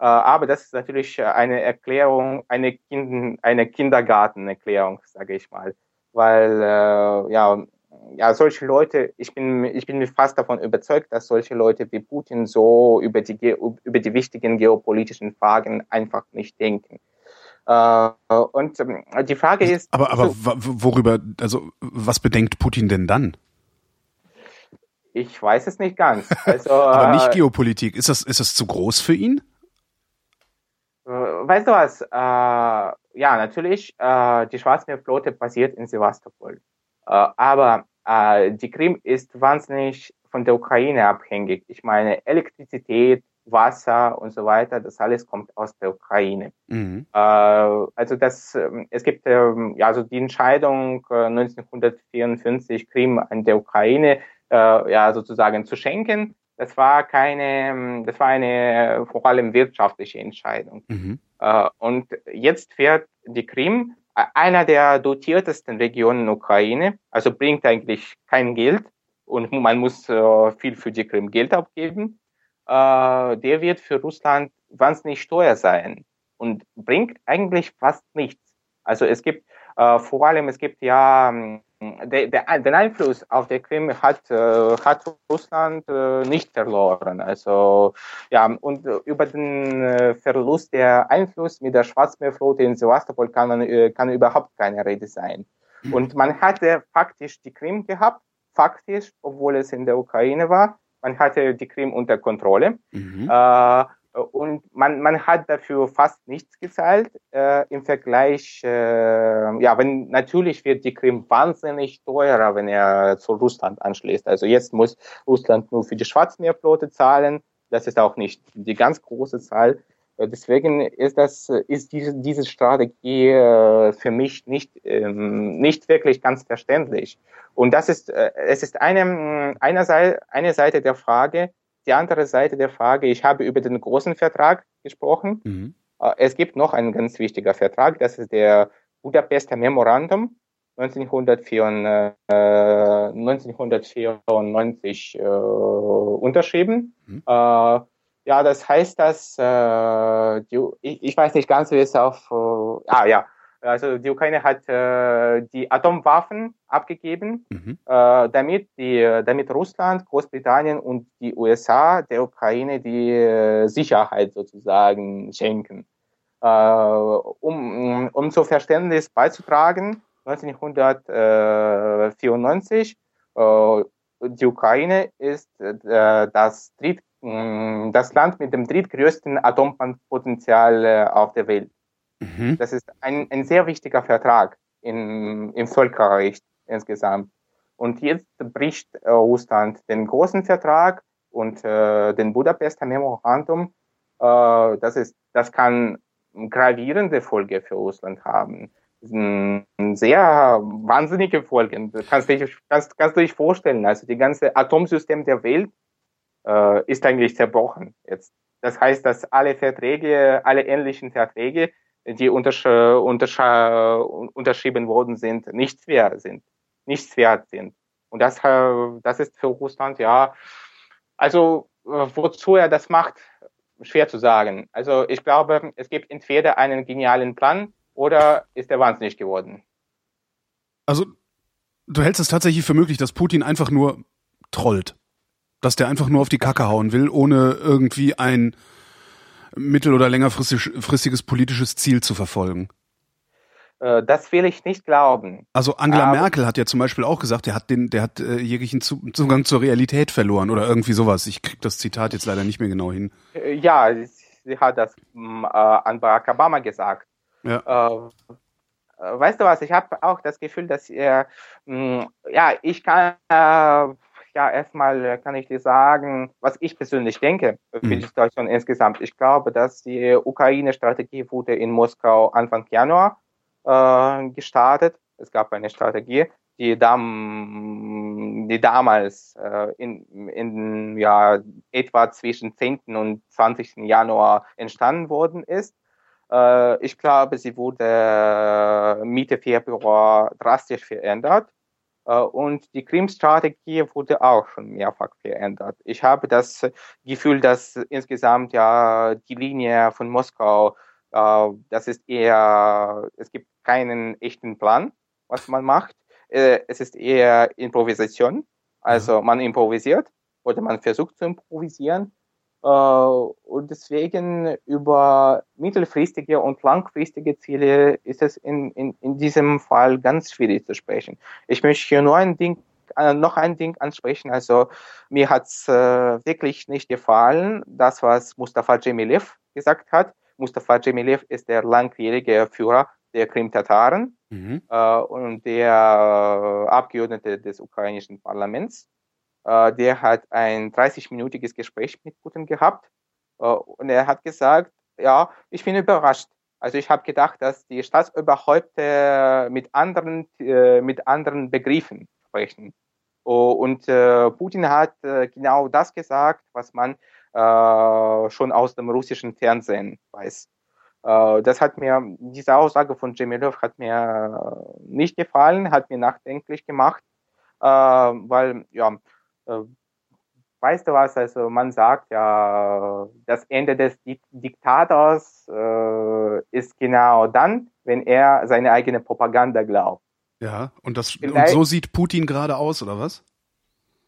Äh, aber das ist natürlich eine Erklärung, eine, kind, eine Kindergartenerklärung, sage ich mal, weil äh, ja ja, solche Leute, ich bin, ich bin fast davon überzeugt, dass solche Leute wie Putin so über die, über die wichtigen geopolitischen Fragen einfach nicht denken. Äh, und ähm, die Frage ist. Aber, aber worüber, also, was bedenkt Putin denn dann? Ich weiß es nicht ganz. Also, aber nicht äh, Geopolitik. Ist das, ist das zu groß für ihn? Äh, weißt du was? Ja, natürlich, die Schwarzmeerflotte basiert in Sevastopol. Äh, aber äh, die Krim ist wahnsinnig von der Ukraine abhängig. Ich meine, Elektrizität, Wasser und so weiter, das alles kommt aus der Ukraine. Mhm. Äh, also das, ähm, es gibt ähm, ja also die Entscheidung 1954 Krim an der Ukraine ja sozusagen zu schenken. Das war keine, ähm, das war eine vor allem wirtschaftliche Entscheidung. Mhm. und jetzt wird die Krim einer der dotiertesten Regionen in Ukraine, also bringt eigentlich kein Geld und man muss äh, viel für die Krim Geld abgeben. Äh, der wird für Russland wahnsinnig teuer sein und bringt eigentlich fast nichts. Also es gibt äh, vor allem, es gibt ja der, der, den Einfluss auf die Krim hat, äh, hat Russland äh, nicht verloren. Also ja, und über den äh, Verlust der Einfluss mit der Schwarzmeerflotte in Sevastopol kann man äh, kann überhaupt keine Rede sein. Mhm. Und man hatte faktisch die Krim gehabt, faktisch, obwohl es in der Ukraine war. Man hatte die Krim unter Kontrolle. Mhm. Und man, man hat dafür fast nichts gezahlt äh, im Vergleich. Äh, ja, wenn natürlich wird die Krim wahnsinnig teurer, wenn er zu Russland anschließt. Also jetzt muss Russland nur für die Schwarzmeerflotte zahlen. Das ist auch nicht die ganz große Zahl. Äh, deswegen ist das ist diese diese Strategie äh, für mich nicht ähm, nicht wirklich ganz verständlich. Und das ist äh, es ist eine eine Seite eine Seite der Frage die andere Seite der Frage, ich habe über den großen Vertrag gesprochen. Mhm. Äh, es gibt noch einen ganz wichtigen Vertrag, das ist der Budapester Memorandum 1994, äh, 1994 äh, unterschrieben. Mhm. Äh, ja, das heißt, dass äh, die, ich, ich weiß nicht ganz, wie es auf äh, ah ja also die Ukraine hat äh, die Atomwaffen abgegeben, mhm. äh, damit die, damit Russland, Großbritannien und die USA der Ukraine die äh, Sicherheit sozusagen schenken. Äh, um, um zu Verständnis beizutragen, 1994 äh, die Ukraine ist äh, das, dritt, das Land mit dem drittgrößten Atompotenzial äh, auf der Welt. Mhm. Das ist ein, ein sehr wichtiger Vertrag in, im Völkerrecht insgesamt. Und jetzt bricht äh, Russland den großen Vertrag und äh, den Budapester Memorandum. Äh, das ist, das kann gravierende Folge für Russland haben. Sehr wahnsinnige Folgen. Kannst dich, kannst, kannst du dich vorstellen. Also die ganze Atomsystem der Welt äh, ist eigentlich zerbrochen jetzt. Das heißt, dass alle Verträge, alle ähnlichen Verträge die untersch untersch unterschrieben worden sind, nichts wert sind, nichts wert sind. Und das, äh, das ist für Russland, ja, also äh, wozu er das macht, schwer zu sagen. Also ich glaube, es gibt entweder einen genialen Plan oder ist er wahnsinnig geworden. Also du hältst es tatsächlich für möglich, dass Putin einfach nur trollt. Dass der einfach nur auf die Kacke hauen will, ohne irgendwie ein mittel- oder längerfristiges politisches Ziel zu verfolgen. Äh, das will ich nicht glauben. Also Angela Aber Merkel hat ja zum Beispiel auch gesagt, der hat den, der hat äh, jeglichen Zugang zur Realität verloren oder irgendwie sowas. Ich krieg das Zitat jetzt leider nicht mehr genau hin. Äh, ja, sie hat das mm, äh, an Barack Obama gesagt. Ja. Äh, weißt du was? Ich habe auch das Gefühl, dass er, mh, mm, ja, ich kann äh, ja, erstmal äh, kann ich dir sagen, was ich persönlich denke für die mhm. Situation insgesamt. Ich glaube, dass die Ukraine-Strategie wurde in Moskau Anfang Januar äh, gestartet. Es gab eine Strategie, die, dam die damals äh, in, in ja, etwa zwischen 10. und 20. Januar entstanden worden ist. Äh, ich glaube, sie wurde äh, Mitte Februar drastisch verändert. Äh, und die Krim-Strategie wurde auch schon mehrfach verändert. Ich habe das Gefühl, dass insgesamt ja die Linie von Moskau, äh, das ist eher, es gibt keinen echten Plan, was man macht. Äh, es ist eher Improvisation. Also mhm. man improvisiert oder man versucht zu improvisieren. Äh, und deswegen über mittelfristige und langfristige Ziele ist es in, in, in diesem Fall ganz schwierig zu sprechen. Ich möchte hier nur ein Ding, äh, noch ein Ding ansprechen. Also mir hat's äh, wirklich nicht gefallen, das was Mustafa Cemilev gesagt hat. Mustafa Cemilev ist der langjährige Führer der Krim-Tataren mhm. äh, und der Abgeordnete des ukrainischen Parlaments. Äh, der hat ein 30-minütiges Gespräch mit Putin gehabt äh, und er hat gesagt, ja, ich bin überrascht. Also ich habe gedacht, dass die Staatsoberhäupter mit anderen, äh, mit anderen Begriffen sprechen. Und Putin hat genau das gesagt, was man schon aus dem russischen Fernsehen weiß. das hat mir, diese Aussage von Jemilov hat mir nicht gefallen, hat mir nachdenklich gemacht, weil, ja, äh, weißt du was, also man sagt ja, das Ende des Diktators äh, ist genau dann, wenn er seine eigene Propaganda glaubt. Ja, und, das, und so sieht Putin gerade aus, oder was?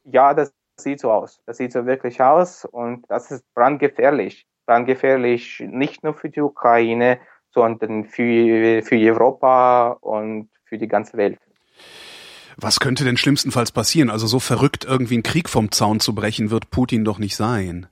Ja, das sieht so aus. Das sieht so wirklich aus und das ist brandgefährlich. Brandgefährlich nicht nur für die Ukraine, sondern für, für Europa und für die ganze Welt. Was könnte denn schlimmstenfalls passieren? Also so verrückt irgendwie einen Krieg vom Zaun zu brechen, wird Putin doch nicht sein.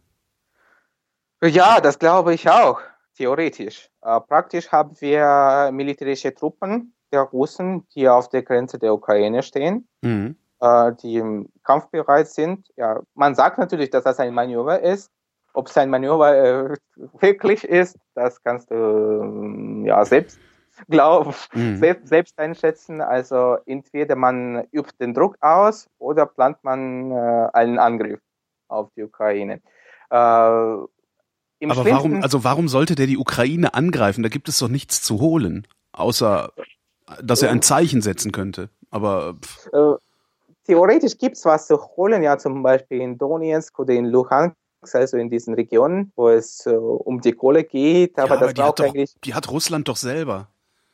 Ja, das glaube ich auch, theoretisch. Äh, praktisch haben wir militärische Truppen der Russen, die auf der Grenze der Ukraine stehen, mhm. äh, die kampfbereit sind. Ja, man sagt natürlich, dass das ein Manöver ist. Ob es ein Manöver äh, wirklich ist, das kannst du äh, ja selbst glauben, mhm. selbst, selbst einschätzen. Also entweder man übt den Druck aus oder plant man äh, einen Angriff auf die Ukraine. Äh, Aber warum, also warum sollte der die Ukraine angreifen? Da gibt es doch nichts zu holen, außer dass er ein Zeichen setzen könnte. Aber äh, theoretisch gibt es was zu holen, ja zum Beispiel in Donetsk oder in Luhansk, also in diesen Regionen, wo es äh, um die Kohle geht. Aber ja, das aber braucht eigentlich. die hat Russland doch selber.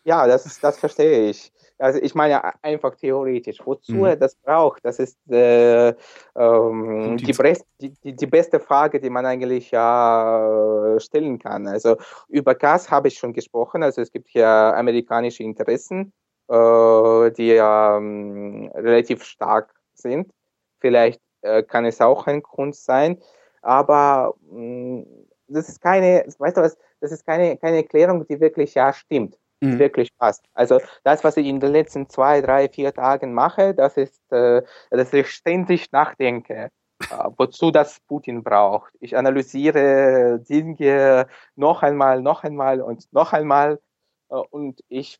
Ja, das, das verstehe ich. Also ich meine einfach theoretisch, wozu mhm. er das braucht, das ist äh, ähm, die, die, die, die, beste Frage, die man eigentlich ja stellen kann. Also über Gas habe ich schon gesprochen, also es gibt hier amerikanische Interessen, äh, die ja ähm, relativ stark sind. Vielleicht äh, kann es auch ein Grund sein, aber mh, mm, das ist keine, weißt du was, das ist keine, keine Erklärung, die wirklich ja stimmt mhm. wirklich passt. Also das, was ich in den letzten zwei, drei, vier Tagen mache, das ist, äh, dass ich ständig nachdenke. Äh, wozu das Putin braucht. Ich analysiere Dinge noch einmal, noch einmal und noch einmal äh, und ich,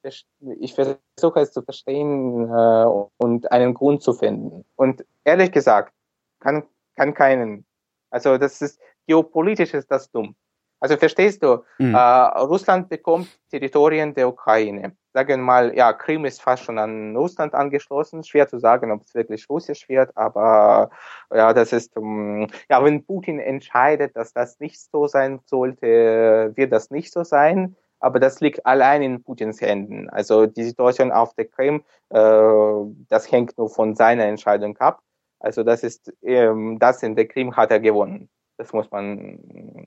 ich versuche es zu verstehen äh, und einen Grund zu finden. Und ehrlich gesagt, kann, kann keinen. Also das ist geopolitisch ist das dumm. Also verstehst du, mhm. äh, Russland bekommt Territorien der Ukraine. Sagen wir mal, ja, Krim ist fast schon an Russland angeschlossen. Schwer zu sagen, ob es wirklich russisch wird, aber ja, das ist, um, ähm, ja, wenn Putin entscheidet, dass das nicht so sein sollte, wird das nicht so sein. Aber das liegt allein in Putins Händen. Also die Situation auf der Krim, äh, das hängt nur von seiner Entscheidung ab. Also das ist, ähm, das in der Krim hat er gewonnen. Das muss man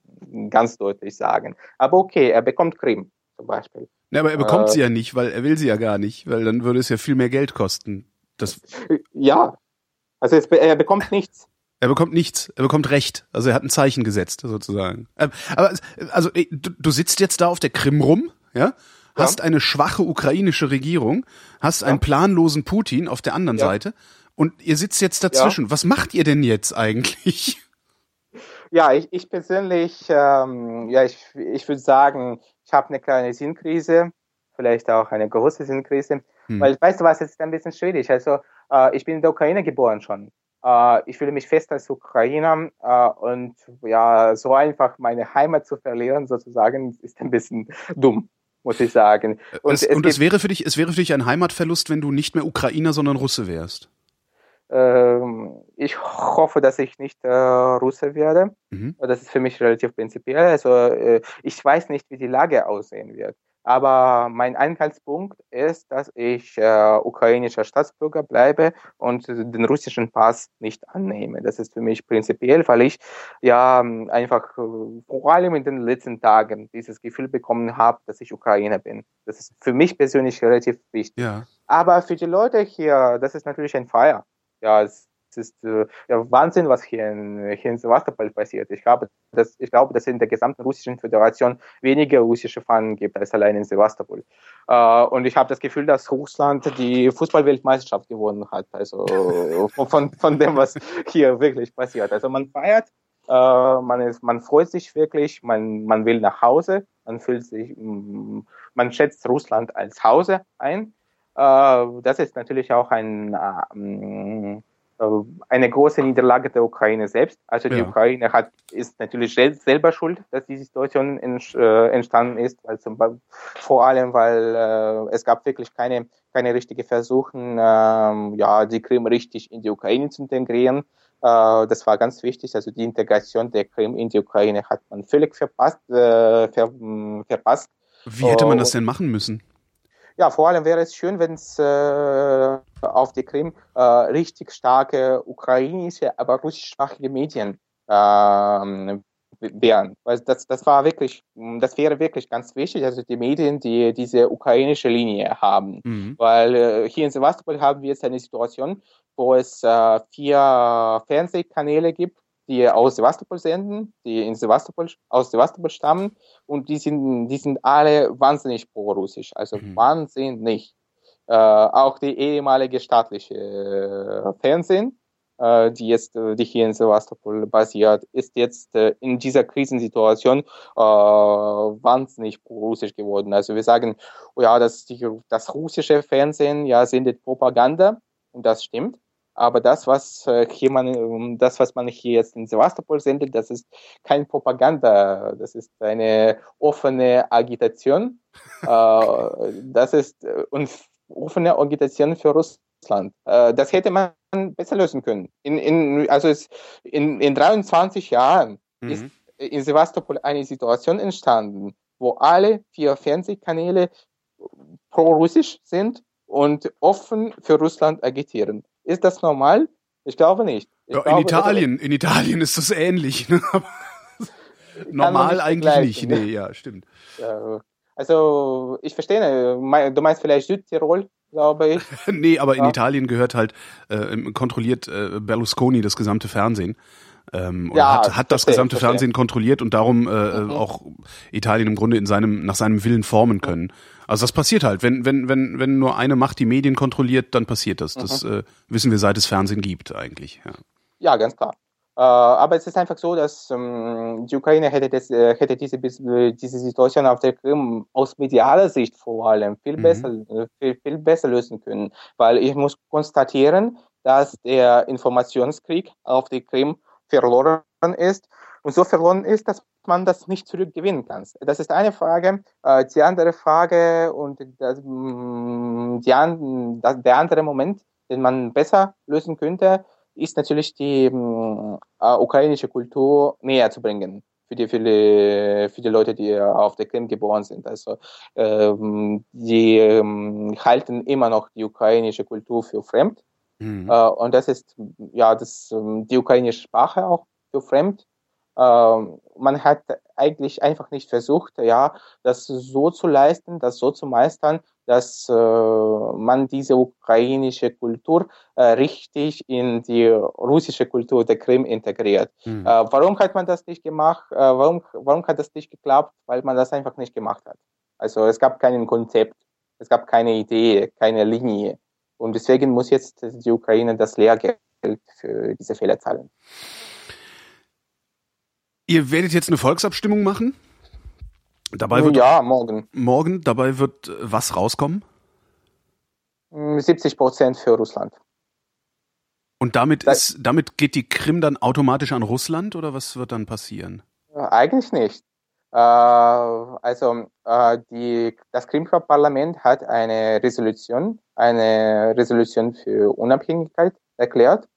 ganz deutlich sagen. Aber okay, er bekommt Krim zum Beispiel. Ja, aber er bekommt äh, sie ja nicht, weil er will sie ja gar nicht, weil dann würde es ja viel mehr Geld kosten. Das ja, also es, er bekommt nichts. Er bekommt nichts, er bekommt Recht. Also er hat ein Zeichen gesetzt, sozusagen. Ähm, aber also du, du sitzt jetzt da auf der Krim rum, ja? Hast ja. eine schwache ukrainische Regierung, hast ja. einen planlosen Putin auf der anderen. Seite und ihr sitzt jetzt dazwischen. Was macht ihr denn jetzt eigentlich? Ja, ich, ich persönlich, ähm, ja, ich, ich würde sagen, ich habe eine kleine Sinnkrise, vielleicht auch eine große Sinnkrise, hm. weil weißt du was, es ist ein bisschen schwierig. Also äh, ich bin in der Ukraine geboren schon. Äh, ich fühle mich fest als Ukrainer äh, und ja, so einfach meine Heimat zu verlieren sozusagen ist ein bisschen dumm muss ich sagen. Und, es, es, und es wäre für dich, es wäre für dich ein Heimatverlust, wenn du nicht mehr Ukrainer, sondern Russe wärst. Ähm, ich hoffe, dass ich nicht äh, Russe werde. Mhm. Das ist für mich relativ prinzipiell. Also äh, ich weiß nicht, wie die Lage aussehen wird. Aber mein Eingangspunkt ist, dass ich äh, ukrainischer Staatsbürger bleibe und den russischen Pass nicht annehme. Das ist für mich prinzipiell, weil ich ja einfach äh, vor allem in den letzten Tagen dieses Gefühl bekommen habe, dass ich Ukrainer bin. Das ist für mich persönlich relativ wichtig. Ja. Aber für die Leute hier, das ist natürlich ein Feier ja, es, ist äh, ja, Wahnsinn, was hier in, hier in Sevastopol passiert. Ich glaube, dass, ich glaube, dass es in der gesamten russischen Föderation weniger russische Fahnen gibt als allein in Sevastopol. Äh, und ich habe das Gefühl, dass Russland die Fußballweltmeisterschaft gewonnen hat. Also von, von dem, was hier wirklich passiert. Also man feiert, äh, man, ist, man freut sich wirklich, man, man will nach Hause, man fühlt sich, mm, man schätzt Russland als Hause ein. Äh, das ist natürlich auch ein, äh, eine große Niederlage der Ukraine selbst. Also die ja. Ukraine hat, ist natürlich selber schuld, dass diese Situation äh, entstanden ist. Also vor allem, weil es gab wirklich keine, keine richtige Versuchen, ähm, ja, die Krim richtig in die Ukraine zu integrieren. das war ganz wichtig. Also die Integration der Krim in die Ukraine hat man völlig verpasst. ver, verpasst. Wie hätte man das denn machen müssen? Ja, vor allem wäre es schön, wenn es äh, auf der Krim äh, richtig starke ukrainische, aber russischsprachige Medien ähm, wären. Weil das, das war wirklich, das wäre wirklich ganz wichtig, also die Medien, die diese ukrainische Linie haben. Mhm. Weil äh, hier in Sevastopol haben wir jetzt eine Situation, wo es äh, vier Fernsehkanäle gibt, die aus Sevastopol senden, die in Sevastopol, aus Sevastopol stammen und die sind, die sind alle wahnsinnig pro-russisch, also mhm. wahnsinnig. Äh, auch die ehemalige staatliche äh, Fernsehen, äh, die jetzt, äh, die hier in Sevastopol basiert, ist jetzt äh, in dieser Krisensituation äh, wahnsinnig pro-russisch geworden. Also wir sagen, oh ja, das, die, das russische Fernsehen ja sendet Propaganda und das stimmt. Aber das, was äh, hier man, das, was man hier jetzt in Sevastopol sendet, das ist kein Propaganda, das ist eine offene Agitation. äh, das ist äh, und offene Agitation für Russland. Äh, das hätte man besser lösen können. In, in, also es, in, in 23 Jahren mhm. ist in Sevastopol eine Situation entstanden, wo alle vier Fernsehkanäle pro-russisch sind und offen für Russland agitieren. Ist das normal? Ich glaube nicht. Ich ja, glaube, in Italien, in Italien ist das ähnlich. Ne? normal eigentlich nicht. Nee, ja, stimmt. Ja, also ich verstehe, du meinst vielleicht Südtirol, glaube ich. nee, aber in Italien gehört halt, äh, kontrolliert äh, Berlusconi das gesamte Fernsehen. Ähm, ja, hat, hat das verstehe, gesamte verstehe. Fernsehen kontrolliert und darum äh, mhm. auch Italien im Grunde in seinem, nach seinem Willen formen können. Also das passiert halt. Wenn, wenn, wenn, wenn nur eine Macht die Medien kontrolliert, dann passiert das. Das mhm. äh, wissen wir, seit es Fernsehen gibt eigentlich. Ja, ja ganz klar. Äh, aber es ist einfach so, dass ähm, die Ukraine hätte, das, äh, hätte diese, diese Situation auf der Krim aus medialer Sicht vor allem viel, mhm. besser, äh, viel, viel besser lösen können. Weil ich muss konstatieren, dass der Informationskrieg auf der Krim verloren ist und so verloren ist, dass man das nicht zurückgewinnen kann. Das ist eine Frage. Äh, die andere Frage und das, mm, die an, das, der andere Moment, den man besser lösen könnte, ist natürlich die mm, äh, ukrainische Kultur näher zu bringen für die, für die, für die Leute, die auf der Krim geboren sind. Also ähm, die ähm, halten immer noch die ukrainische Kultur für fremd. Mhm. Äh, und das ist ja das, ähm, die ukrainische Sprache auch für fremd. Ähm, man hat eigentlich einfach nicht versucht, ja, das so zu leisten, das so zu meistern, dass äh, man diese ukrainische Kultur äh, richtig in die russische Kultur der Krim integriert. Mhm. Äh, warum hat man das nicht gemacht? Äh, warum, warum hat das nicht geklappt? Weil man das einfach nicht gemacht hat. Also es gab kein Konzept, es gab keine Idee, keine Linie. Und deswegen muss jetzt die Ukraine das Lehrgeld für diese Fehler zahlen. Ihr werdet jetzt eine Volksabstimmung machen? Dabei wird ja, morgen. Morgen, dabei wird äh, was rauskommen? 70 Prozent für Russland. Und damit das, ist, damit geht die Krim dann automatisch an Russland oder was wird dann passieren? Eigentlich nicht. Äh, also äh, die, das Krimper Parlament hat eine Resolution, eine Resolution für Unabhängigkeit erklärt.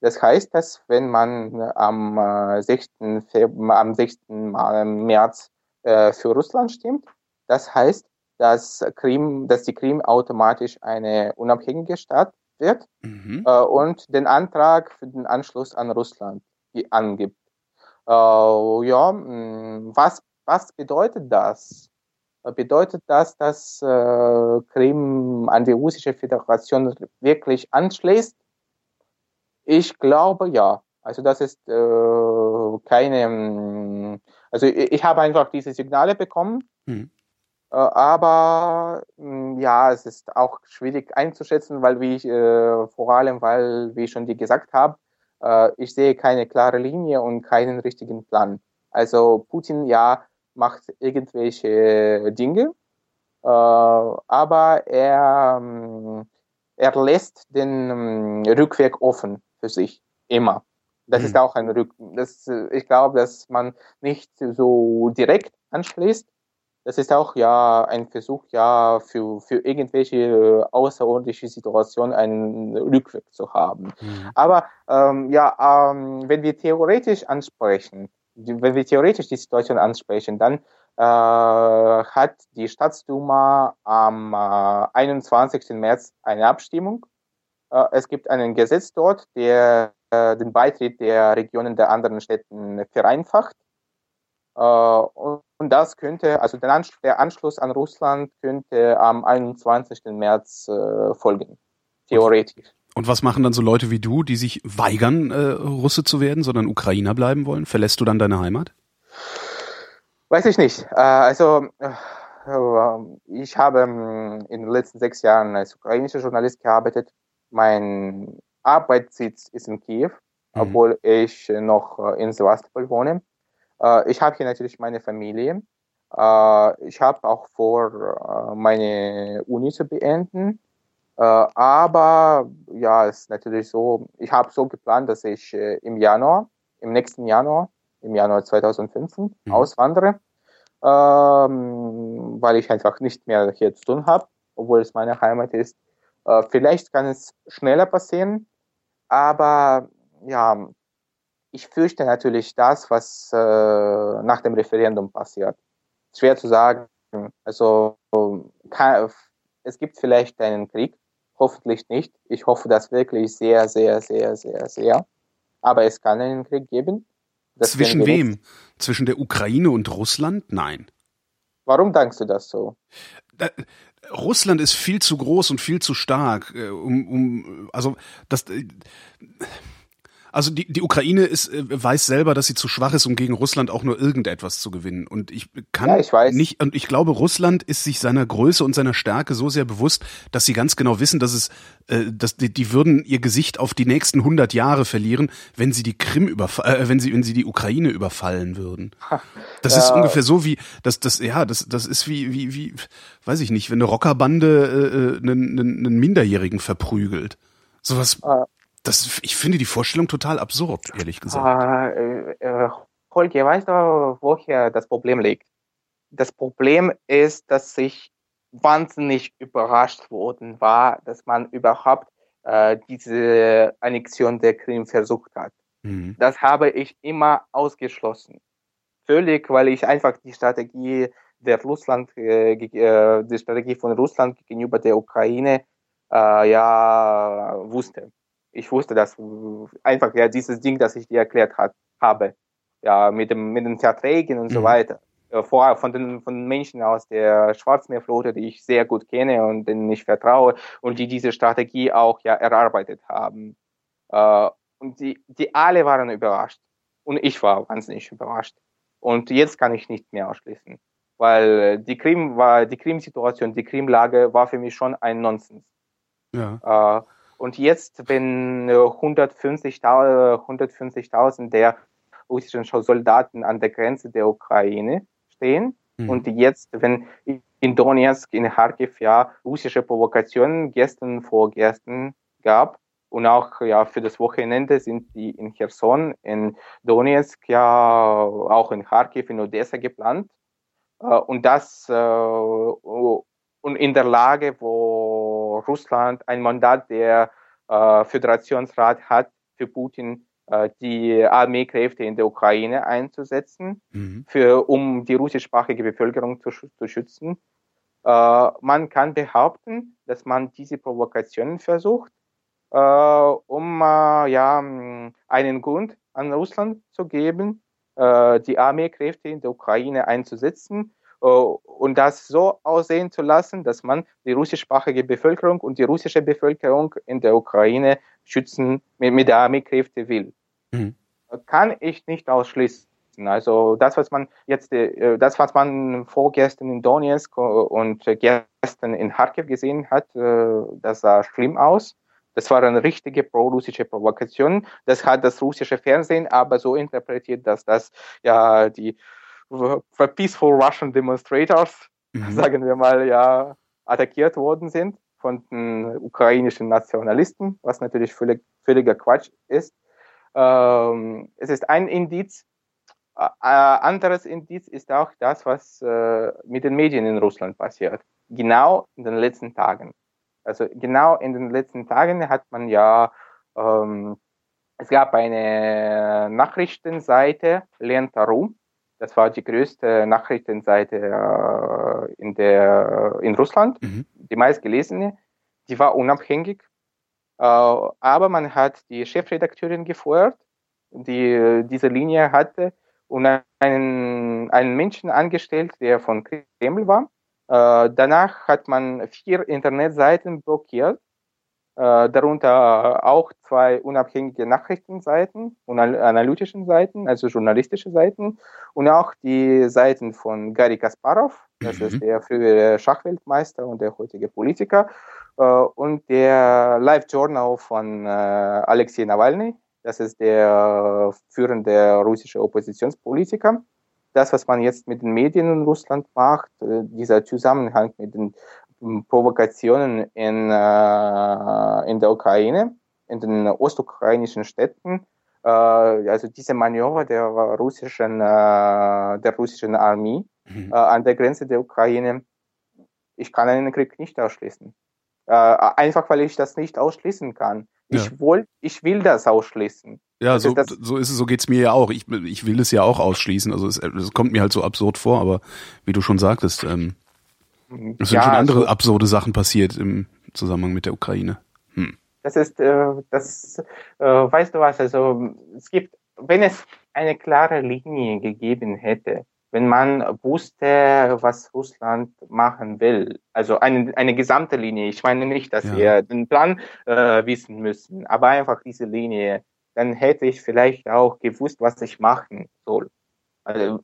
Das heißt, dass wenn man am 6. Äh, Februar, am 6. März äh, für Russland stimmt, das heißt, dass, Krim, dass die Krim automatisch eine unabhängige Stadt wird mhm. äh, und den Antrag für den Anschluss an Russland angibt. Äh, ja, was, was bedeutet das? Bedeutet das, dass äh, Krim an die russische Föderation wirklich anschließt? Ich glaube ja. Also das ist äh, keine, mm, also ich, ich habe einfach diese Signale bekommen, mhm. äh, aber mh, mm, ja, es ist auch schwierig einzuschätzen, weil wie ich, äh, vor allem, weil, wie ich schon dir gesagt habe, äh, ich sehe keine klare Linie und keinen richtigen Plan. Also Putin, ja, macht irgendwelche Dinge, äh, aber er, mm, er lässt den Rückweg offen für sich. Immer. Das mhm. ist auch ein Rück, das, ich glaube, dass man nicht so direkt anschließt. Das ist auch ja ein Versuch, ja, für, für irgendwelche außerordentliche Situationen einen Rückweg zu haben. Mhm. Aber ähm, ja, ähm, wenn wir theoretisch ansprechen, wenn wir theoretisch die Situation ansprechen, dann äh, hat die Staatsduma am äh, 21. März eine Abstimmung. Äh, es gibt ein Gesetz dort, der äh, den Beitritt der Regionen der anderen Städten vereinfacht. Äh, und, das könnte, also der, Anschluss, an Russland könnte am 21. März folgen, theoretisch. Und was machen dann so Leute wie du, die sich weigern, Russe zu werden, sondern Ukrainer bleiben wollen? Verlässt du dann deine Heimat? Weiß ich nicht. Also ich habe ähm, in den letzten sechs Jahren als ukrainischer Journalist gearbeitet. Mein Arbeitssitz ist in Kiew, mhm. obwohl ich noch äh, in Sevastopol wohne. Äh, ich habe hier natürlich meine Familie. Äh, ich habe auch vor, meine Uni zu beenden. Aber ja, es ist natürlich so, ich habe so geplant, dass ich im Januar, im nächsten Januar, im Januar 2015 mhm. auswandere, ähm, weil ich einfach nicht mehr hier zu tun habe, obwohl es meine Heimat ist. Äh, vielleicht kann es schneller passieren, aber ja, ich fürchte natürlich das, was äh, nach dem Referendum passiert. Schwer zu sagen. Also kann, es gibt vielleicht einen Krieg, Hoffentlich nicht. Ich hoffe das wirklich sehr, sehr, sehr, sehr, sehr. Aber es kann einen Krieg geben. Das Zwischen wem? Nicht. Zwischen der Ukraine und Russland? Nein. Warum denkst du das so? Da, Russland ist viel zu groß und viel zu stark, äh, um, um also das äh, also die, die Ukraine ist, äh, weiß selber, dass sie zu schwach ist, um gegen Russland auch nur irgendetwas zu gewinnen. Und ich kann ja, ich nicht, und ich glaube, Russland ist sich seiner Größe und seiner Stärke so sehr bewusst, dass sie ganz genau wissen, dass es, äh, dass die, die würden ihr Gesicht auf die nächsten hundert Jahre verlieren, wenn sie die Krim überfallen, äh, wenn sie, wenn sie die Ukraine überfallen würden. Das ja. ist ungefähr so wie, das, das, ja, das, das ist wie, wie, wie, weiß ich nicht, wenn eine Rockerbande äh, einen, einen, einen Minderjährigen verprügelt. Sowas. Ah das, ich finde die Vorstellung total absurd, ehrlich gesagt. Äh, äh, Holger, weißt du, woher das Problem liegt? Das Problem ist, dass ich wahnsinnig überrascht worden war, dass man überhaupt äh, diese Annexion der Krim versucht hat. Mhm. Das habe ich immer ausgeschlossen. Völlig, weil ich einfach die Strategie der Russland, äh, äh die Strategie von Russland gegenüber der Ukraine äh, ja wusste ich wusste das einfach, ja, dieses Ding, das ich dir erklärt hat, habe, ja, mit dem, mit den Verträgen und mhm. so weiter. Vor, von den, von Menschen aus der Schwarzmeerflotte, die ich sehr gut kenne und denen ich vertraue und die diese Strategie auch ja erarbeitet haben. Äh, und die, die alle waren überrascht. Und ich war wahnsinnig überrascht. Und jetzt kann ich nicht mehr ausschließen. Weil die Krim war, die Krim-Situation, die Krim-Lage war für mich schon ein Nonsens. Ja. Äh, und jetzt, wenn 150.000 150 der russischen Soldaten an der Grenze der Ukraine stehen mhm. und jetzt, wenn in Donetsk, in Kharkiv ja russische Provokationen gestern, vorgestern gab und auch ja für das Wochenende sind die in Cherson, in Donetsk, ja auch in Kharkiv, in Odessa geplant äh, und das äh, und in der Lage, wo Russland ein Mandat der äh, Föderationsrat hat, für Putin äh, die Armeekräfte in der Ukraine einzusetzen, mhm. für, um die russischsprachige Bevölkerung zu, zu schützen. Äh, man kann behaupten, dass man diese Provokationen versucht, äh, um äh, ja, einen Grund an Russland zu geben, äh, die Armeekräfte in der Ukraine einzusetzen und das so aussehen zu lassen, dass man die russischsprachige Bevölkerung und die russische Bevölkerung in der Ukraine schützen mit, der Armeekräfte will. Mhm. Kann ich nicht ausschließen. Also das, was man jetzt, äh, das, was man vorgestern in Donetsk und gestern in Kharkiv gesehen hat, äh, das sah schlimm aus. Das war eine richtige pro-russische Provokation. Das hat das russische Fernsehen aber so interpretiert, dass das ja die für Peaceful Russian Demonstrators, mhm. sagen wir mal, ja, attackiert worden sind von den ukrainischen Nationalisten, was natürlich völlig, völliger Quatsch ist. Ähm, es ist ein Indiz. Äh, anderes Indiz ist auch das, was äh, mit den Medien in Russland passiert. Genau in den letzten Tagen. Also genau in den letzten Tagen hat man ja ähm, es gab eine Nachrichtenseite, Lenta.ru. Das war die größte Nachrichtenseite äh, in, der, in Russland, mhm. die meistgelesene. Die war unabhängig. Äh, aber man hat die Chefredakteurin gefeuert, die diese Linie hatte, und einen, einen Menschen angestellt, der von Kreml war. Äh, danach hat man vier Internetseiten blockiert darunter auch zwei unabhängige Nachrichtenseiten und analytischen Seiten, also journalistische Seiten und auch die Seiten von Gary Kasparov, das mhm. ist der frühere Schachweltmeister und der heutige Politiker, äh, und der Live-Journal von äh, Alexei Nawalny, das ist der führende russische Oppositionspolitiker. Das, was man jetzt mit den Medien in Russland macht, äh, dieser Zusammenhang mit den Provokationen in, äh, in der Ukraine, in den ostukrainischen Städten. Äh, also diese Manöver der russischen, der russischen Armee mhm. An der Grenze der Ukraine, ich kann einen Krieg nicht ausschließen. Einfach weil ich das nicht ausschließen kann. Ja. Ich, woll, ich will das ausschließen. Ja, so, so ist es, so geht's mir ja auch. Ich, ich will es ja auch ausschließen. Also es, es kommt mir halt so absurd vor, aber wie du schon sagtest, ähm, es sind ja, schon andere also, absurde Sachen passiert im Zusammenhang mit der Ukraine. Hm. Das ist, äh, das, äh, weißt du was, also es gibt, wenn es eine klare Linie gegeben hätte, wenn man wusste, was Russland machen will, also eine, eine gesamte Linie, ich meine nicht, dass ja. wir den Plan äh, wissen müssen, aber einfach diese Linie, dann hätte ich vielleicht auch gewusst, was ich machen soll. Also,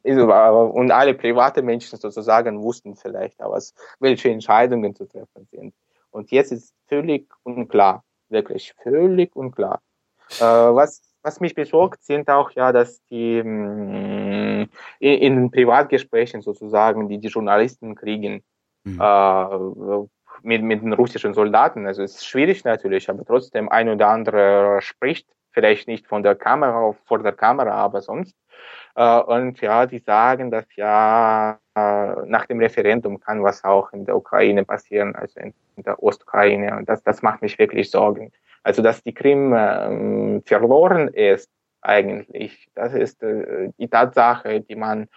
und alle private Menschen sozusagen wussten vielleicht was, welche Entscheidungen zu treffen sind. Und jetzt ist völlig unklar, wirklich völlig unklar. Äh, was, was mich besorgt, sind auch ja, dass die mh, mm, in, in Privatgesprächen sozusagen, die die Journalisten kriegen, mhm. äh, mit, mit den russischen Soldaten. Also es ist schwierig natürlich, aber trotzdem ein oder andere spricht, vielleicht nicht von der Kamera, vor der Kamera, aber sonst. Äh, und ja, die sagen, dass ja äh, nach dem Referendum kann was auch in der Ukraine passieren, also in, der Ostukraine. Und das, das macht mich wirklich Sorgen. Also, dass die Krim ähm, verloren ist, eigentlich, das ist äh, die Tatsache, die man,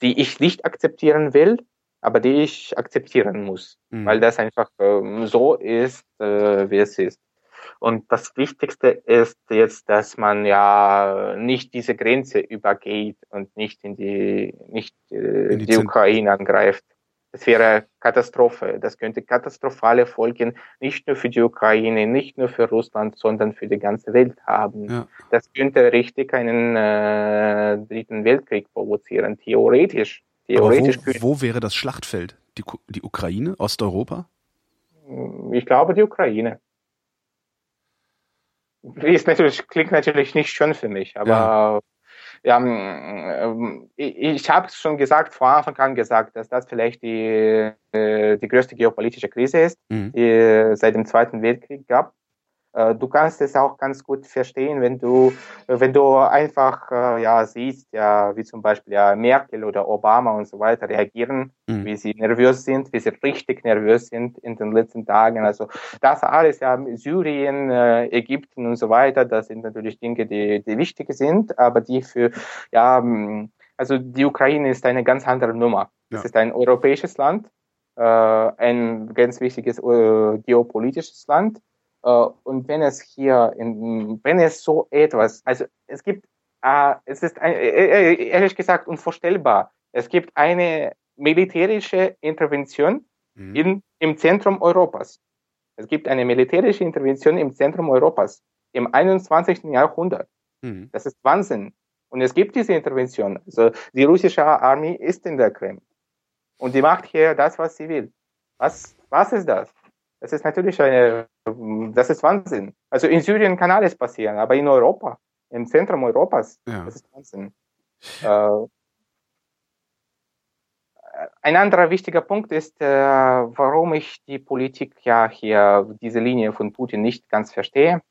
die ich nicht akzeptieren will, aber die ich akzeptieren muss, mhm. weil das einfach ähm, so ist, äh, wie es ist. Und das Wichtigste ist jetzt, dass man ja nicht diese Grenze übergeht und nicht in die, nicht äh, in die, die Ukraine angreift. Das wäre Katastrophe. Das könnte katastrophale Folgen nicht nur für die Ukraine, nicht nur für Russland, sondern für die ganze Welt haben. Ja. Das könnte richtig einen äh, dritten Weltkrieg provozieren, theoretisch. theoretisch wo, wo wäre das Schlachtfeld? Die, die Ukraine, Osteuropa? Ich glaube die Ukraine ist natürlich, klingt natürlich nicht schön für mich, aber ja, ja ähm, ich, ich habe schon gesagt, vor Anfang an gesagt, dass das vielleicht die, äh, die größte geopolitische Krise ist, mhm. die seit dem Zweiten Weltkrieg gab. Äh, du kannst es auch ganz gut verstehen, wenn du, wenn du einfach äh, ja siehst, ja, wie zum Beispiel ja Merkel oder Obama und so weiter reagieren, mhm. wie sie nervös sind, wie sie richtig nervös sind in den letzten Tagen. Also das alles ja Syrien, äh, Ägypten und so weiter, das sind natürlich Dinge, die, die wichtig sind, aber die für ja also die Ukraine ist eine ganz andere Nummer. Ja. Es ist ein europäisches Land, ein ganz wichtiges geopolitisches Land und wenn es hier, in, wenn es so etwas, also es gibt, äh, es ist ein, äh, äh, ehrlich gesagt unvorstellbar. Es gibt eine militärische Intervention mhm. in, im Zentrum Europas. Es gibt eine militärische Intervention im Zentrum Europas im 21. Jahrhundert. Mhm. Das ist Wahnsinn. Und es gibt diese Intervention. Also die russische Armee ist in der Krim. Und die macht hier das, was sie will. Was, was ist das? Das ist natürlich eine, das ist Wahnsinn. Also in Syrien kann alles passieren, aber in Europa, im Zentrum Europas, ja. das ist Wahnsinn. Äh, ein anderer wichtiger Punkt ist, äh, warum ich die Politik ja hier, diese Linie von Putin nicht ganz verstehe.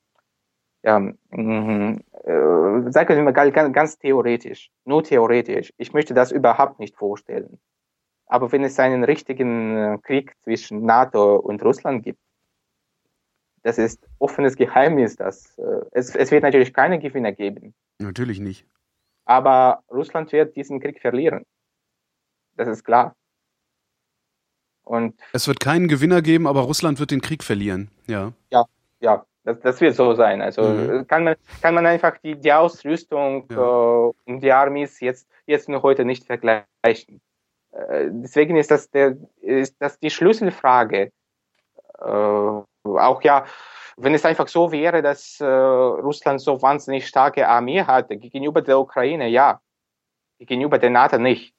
Mh, äh, sagen wir mal ganz, ganz theoretisch, nur theoretisch. Ich möchte das überhaupt nicht vorstellen. Aber wenn es einen richtigen äh, Krieg zwischen NATO und Russland gibt, das ist offenes Geheimnis. Dass, äh, es, es wird natürlich keine Gewinner geben. Natürlich nicht. Aber Russland wird diesen Krieg verlieren. Das ist klar. Und es wird keinen Gewinner geben, aber Russland wird den Krieg verlieren. Ja. Ja, ja. Das, das wird so sein. Also mhm. kann man kann man einfach die, die Ausrüstung ja. äh, und die Armees jetzt jetzt und heute nicht vergleichen. Äh, deswegen ist das der ist das die Schlüsselfrage. Äh, auch ja, wenn es einfach so wäre, dass äh, Russland so wahnsinnig starke Armee hatte gegenüber der Ukraine, ja, gegenüber der NATO nicht.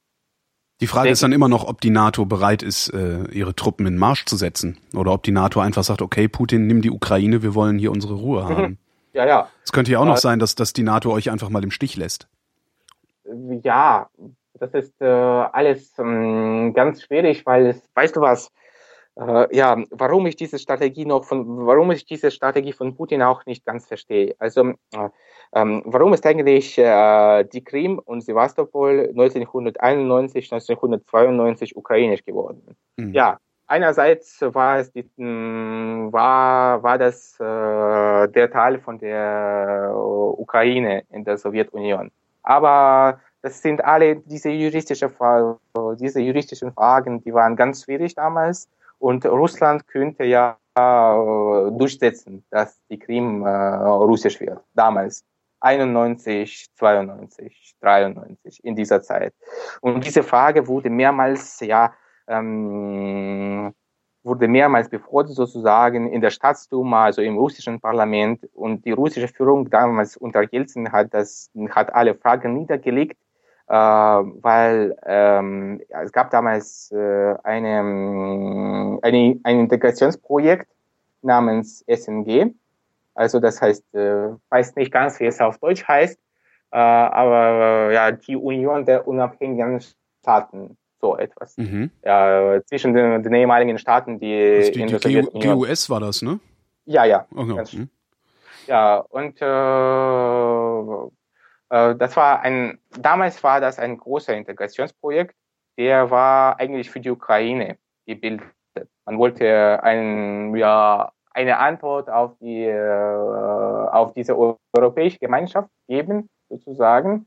Die Frage ist dann immer noch, ob die NATO bereit ist, äh, ihre Truppen in Marsch zu setzen. Oder ob die NATO einfach sagt, okay, Putin, nimm die Ukraine, wir wollen hier unsere Ruhe haben. Ja, ja. Es könnte ja auch noch sein, dass, dass die NATO euch einfach mal im Stich lässt. Ja, das ist äh, alles ähm, ganz schwierig, weil es, weißt du was, äh, ja, warum ich diese Strategie noch von, warum ich diese Strategie von Putin auch nicht ganz verstehe. Also, äh, ähm, warum ist eigentlich äh, die Krim und Sevastopol 1991, 1992 ukrainisch geworden? Mhm. Ja, einerseits war es die, hm, war war das äh, der Teil von der Ukraine in der Sowjetunion, aber das sind alle diese juristische diese juristischen Fragen, die waren ganz schwierig damals und Russland könnte ja äh, durchsetzen, dass die Krim äh, russisch wird. Damals. 91, 92, 93 in dieser Zeit. Und diese Frage wurde mehrmals, ja, ähm, wurde mehrmals befordert sozusagen in der Staatsduma, also im russischen Parlament. Und die russische Führung damals unter Jelzin hat das, hat alle Fragen niedergelegt äh, weil ähm, es gab damals äh, eine, mm, eine, ein Integrationsprojekt namens SNG. Also das heißt, äh, weiß nicht ganz, wie es auf Deutsch heißt, äh, aber äh, ja, die Union der unabhängigen Staaten, so etwas. Mhm. Ja, zwischen den, den ehemaligen Staaten, die, also die, in die der GUS war das, ne? Ja, ja. Okay. Mhm. Ja, und äh, das war ein, damals war das ein großer Integrationsprojekt, der war eigentlich für die Ukraine gebildet. Man wollte ein, ja, eine Antwort auf die, äh, auf diese europäische Gemeinschaft geben, sozusagen.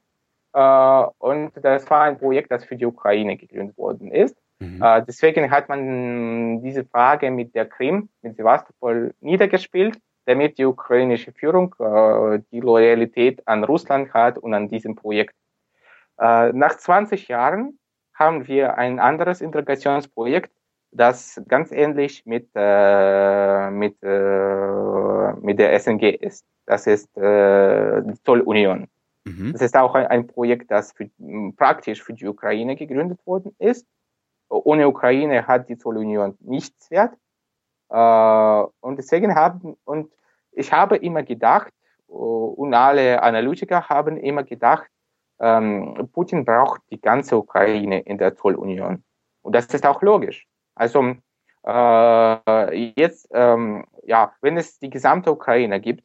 Äh, und das war ein Projekt, das für die Ukraine gegründet worden ist. Mhm. deswegen hat man diese Frage mit der Krim, mit Sevastopol niedergespielt damit die ukrainische Führung äh, die Loyalität an Russland hat und an diesem Projekt. Äh, nach 20 Jahren haben wir ein anderes Integrationsprojekt, das ganz ähnlich mit, äh, mit, äh, mit der SNG ist. Das ist äh, die Zollunion. Mhm. Das ist auch ein, ein Projekt, das für, praktisch für die Ukraine gegründet worden ist. Ohne Ukraine hat die Zollunion nichts wert. Äh, und deswegen haben, und ich habe immer gedacht, äh, und alle Analytiker haben immer gedacht, ähm, Putin braucht die ganze Ukraine in der Zollunion. Und das ist auch logisch. Also äh, jetzt, ähm, ja, wenn es die gesamte Ukraine gibt,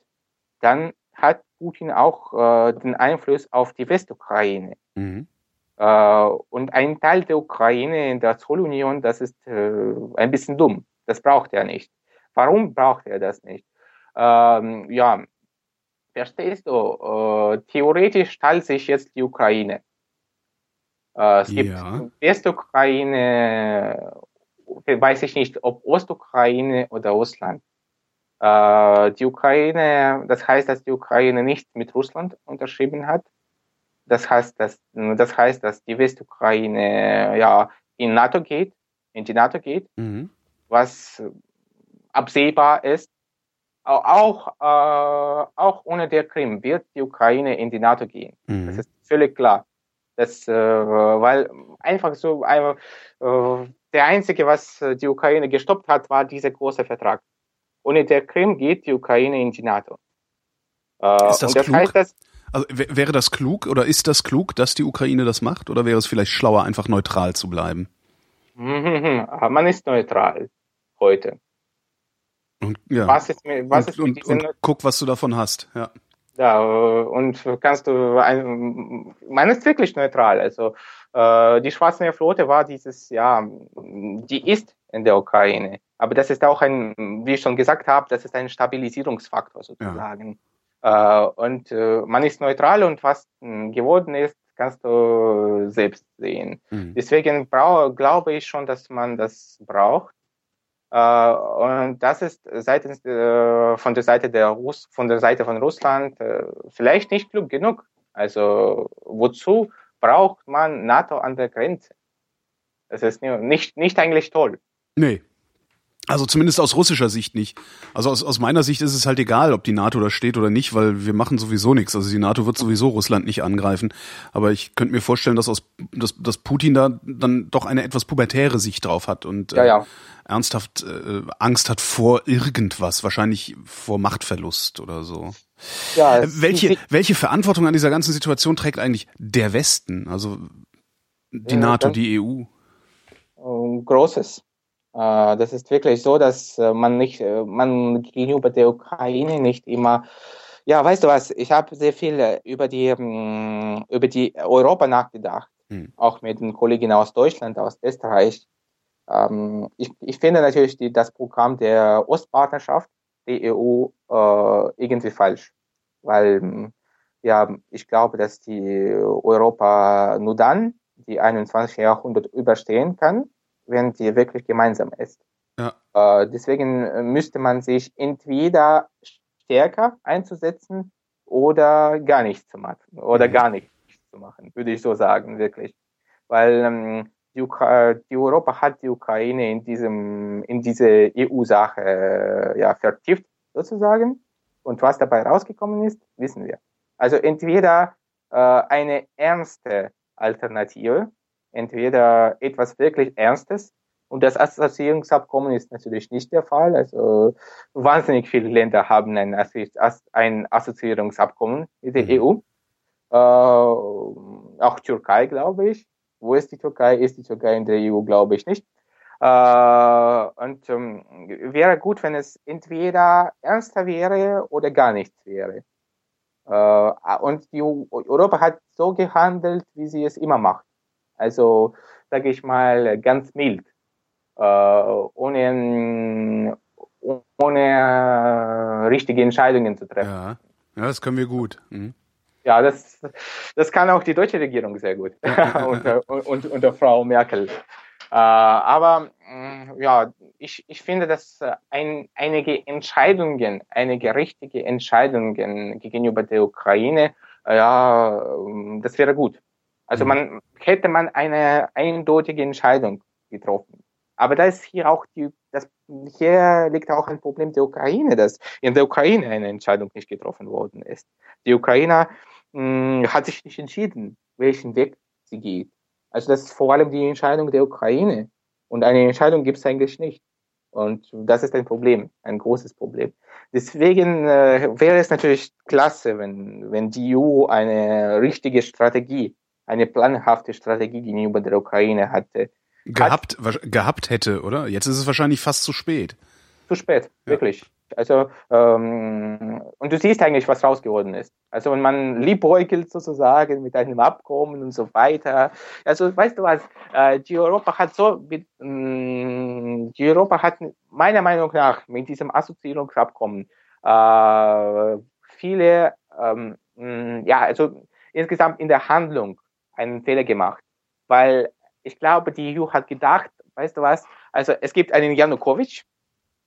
dann hat Putin auch äh, den Einfluss auf die Westukraine. Mhm. Äh, und ein Teil der Ukraine in der Zollunion, das ist äh, ein bisschen dumm. Das braucht er nicht. Warum braucht er das nicht? Ähm, ja, verstehst du? Äh, theoretisch teilt sich jetzt die Ukraine. Äh, es gibt ja. Westukraine, weiß ich nicht, ob Ostukraine oder Russland. Äh, die Ukraine, das heißt, dass die Ukraine nicht mit Russland unterschrieben hat. Das heißt, dass, das heißt, dass die Westukraine ja in NATO geht, in die NATO geht. Mhm was absehbar ist. Auch, äh, auch ohne der Krim wird die Ukraine in die NATO gehen. Mhm. Das ist völlig klar. Das, äh, weil einfach so, äh, der einzige, was die Ukraine gestoppt hat, war dieser große Vertrag. Ohne der Krim geht die Ukraine in die NATO. Äh, ist das, das klug? Heißt, dass, also, wäre das klug oder ist das klug, dass die Ukraine das macht? Oder wäre es vielleicht schlauer, einfach neutral zu bleiben? Man ist neutral heute. Und, ja. Was ist, was und, ist und, und guck, was du davon hast. Ja. Ja, und kannst du, ein, man ist wirklich neutral. Also äh, die Schwarze Flotte war dieses, ja, die ist in der Ukraine. Aber das ist auch ein, wie ich schon gesagt habe, das ist ein Stabilisierungsfaktor sozusagen. Ja. Äh, und äh, man ist neutral und was hm, geworden ist, kannst du selbst sehen. Mhm. Deswegen glaube ich schon, dass man das braucht. Äh, und das ist seitens äh, von der Seite der Russ von der Seite von Russland äh, vielleicht nicht klug genug. Also wozu braucht man NATO an der Grenze? Das ist nicht, nicht eigentlich toll. Nee, also zumindest aus russischer Sicht nicht. Also aus, aus meiner Sicht ist es halt egal, ob die NATO da steht oder nicht, weil wir machen sowieso nichts. Also die NATO wird sowieso Russland nicht angreifen. Aber ich könnte mir vorstellen, dass, aus, dass, dass Putin da dann doch eine etwas pubertäre Sicht drauf hat und ja, ja. Äh, ernsthaft äh, Angst hat vor irgendwas, wahrscheinlich vor Machtverlust oder so. Ja, äh, welche, welche Verantwortung an dieser ganzen Situation trägt eigentlich der Westen? Also die ja, NATO, die EU? Großes. Äh, das ist wirklich so, dass äh, man nicht, äh, man gegenüber der Ukraine nicht immer ja, weißt du was, ich habe sehr viel über die, ähm, über die Europa nachgedacht, hm. auch mit den Kollegen aus Deutschland, aus Österreich. Ähm, ich, ich finde natürlich die, das Programm der Ostpartnerschaft, die EU, äh, irgendwie falsch, weil ja, ich glaube, dass die Europa nur dann die 21. Jahrhundert überstehen kann, wenn die wirklich gemeinsam ist. Ja. Äh, deswegen müsste man sich entweder stärker einzusetzen oder gar nichts zu machen oder mhm. gar nichts zu machen, würde ich so sagen, wirklich. Weil ähm, die, die, Europa hat die Ukraine in diesem in diese EU-Sache äh, ja vertieft sozusagen und was dabei rausgekommen ist, wissen wir. Also entweder äh, eine ernste Alternative entweder etwas wirklich Ernstes und das Assoziierungsabkommen ist natürlich nicht der Fall. Also wahnsinnig viele Länder haben ein, Assoziierungsabkommen mit der mhm. EU. Äh, auch Türkei, glaube ich. Wo ist die Türkei? Ist die Türkei in der EU, glaube ich nicht. Äh, und ähm, wäre gut, wenn es entweder ernster wäre oder gar nichts wäre. Äh, und die Europa hat so gehandelt, wie sie es immer macht. Also, sage ich mal, ganz mild, äh, ohne, ohne richtige Entscheidungen zu treffen. Ja, ja das können wir gut. Mhm. Ja, das, das kann auch die deutsche Regierung sehr gut unter, und, unter Frau Merkel. Äh, aber mm, ja, ich, ich finde, dass ein, einige Entscheidungen, einige richtige Entscheidungen gegenüber der Ukraine, äh, ja, das wäre gut. Also mhm. man hätte man eine eindeutige Entscheidung getroffen. Aber da ist hier auch die, das, hier liegt auch ein Problem der Ukraine, dass in der Ukraine eine Entscheidung nicht getroffen worden ist. Die Ukraine mh, hm, hat sich nicht entschieden, welchen Weg sie geht. Also das ist vor allem die Entscheidung der Ukraine. Und eine Entscheidung gibt es eigentlich nicht. Und das ist ein Problem, ein großes Problem. Deswegen äh, wäre es natürlich klasse, wenn, wenn die EU eine richtige Strategie eine planhafte Strategie gegenüber der Ukraine hatte. Gehabt, hat, gehabt hätte, oder? Jetzt ist es wahrscheinlich fast zu spät. Zu spät, ja. wirklich. Also, ähm, und du siehst eigentlich, was raus geworden ist. Also, wenn man liebäugelt sozusagen mit einem Abkommen und so weiter. Also, weißt du was, äh, die Europa hat so, mit, mh, mm, die Europa hat meiner Meinung nach mit diesem Assoziierungsabkommen äh, viele, ähm, mh, mm, ja, also insgesamt in der Handlung einen Fehler gemacht, weil ich glaube, die EU hat gedacht, weißt du was, also es gibt einen Janukowitsch,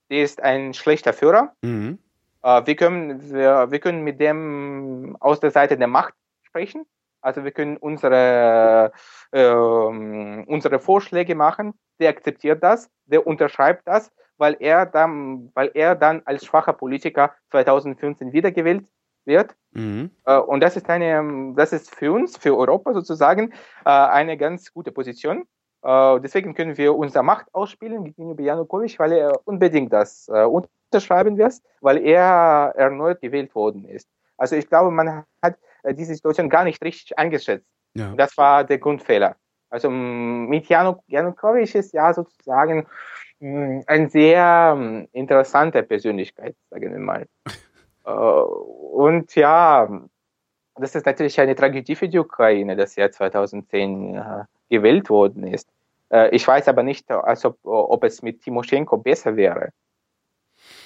der ist ein schlechter Führer. Mhm. Äh, wir, können, wir, wir können mit dem aus der Seite der Macht sprechen. Also wir können unsere, äh, unsere Vorschläge machen. Der akzeptiert das, der unterschreibt das, weil er dann, weil er dann als schwacher Politiker 2015 wiedergewählt wird. Mhm. Äh, und das ist eine, das ist für uns, für Europa sozusagen, äh, eine ganz gute Position. Äh, deswegen können wir unsere Macht ausspielen gegenüber Janukowitsch, weil er unbedingt das unterschreiben wird, weil er erneut gewählt worden ist. Also ich glaube, man hat diese Situation gar nicht richtig eingeschätzt. Ja. Das war der Grundfehler. Also mit Janukowitsch ist ja sozusagen ein sehr interessante Persönlichkeit, sagen wir mal. Äh, und ja, das ist natürlich eine Tragödie für die Ukraine, dass er 2010 gewählt worden ist. Äh, ich weiß aber nicht, also, ob es mit Timoschenko besser wäre.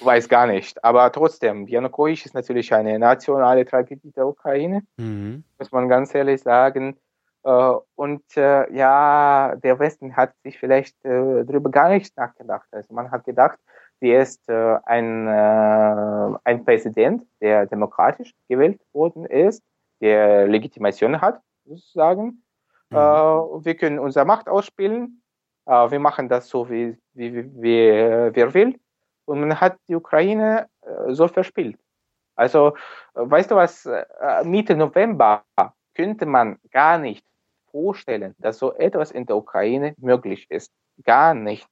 Weiß gar nicht. Aber trotzdem, Janukowitsch ist natürlich eine nationale Tragödie der Ukraine, mhm. muss man ganz ehrlich sagen. Äh, und äh, ja, der Westen hat sich vielleicht äh, darüber gar nicht nachgedacht. Also man hat gedacht, sie ist äh, ein, äh, ein Präsident, der demokratisch gewählt worden ist, der Legitimation hat, sozusagen. Mhm. Äh, wir können unsere Macht ausspielen. Äh, wir machen das so, wie, wie, wie, wie wir will. Und man hat die Ukraine äh, so verspielt. Also, äh, weißt du was, äh, Mitte November könnte man gar nicht vorstellen, dass so etwas in der Ukraine möglich ist. Gar nicht.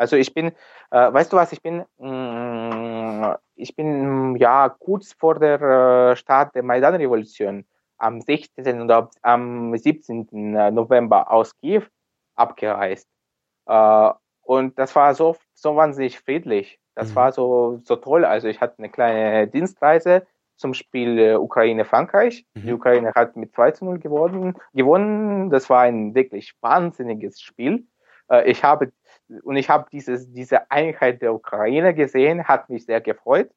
Also ich bin, äh, weißt du was, ich bin, mh, mm, ich bin ja kurz vor der äh, Start der Maidan-Revolution am 16. oder am 17. November aus Kiew abgereist. Äh, und das war so, so wahnsinnig friedlich. Das mhm. war so, so toll. Also ich hatte eine kleine Dienstreise zum Spiel äh, Ukraine-Frankreich. Mhm. Die Ukraine hat mit 2 zu 0 gewonnen, gewonnen. Das war ein wirklich wahnsinniges Spiel. Äh, ich habe, und ich habe dieses, diese Einheit der Ukraine gesehen, hat mich sehr gefreut.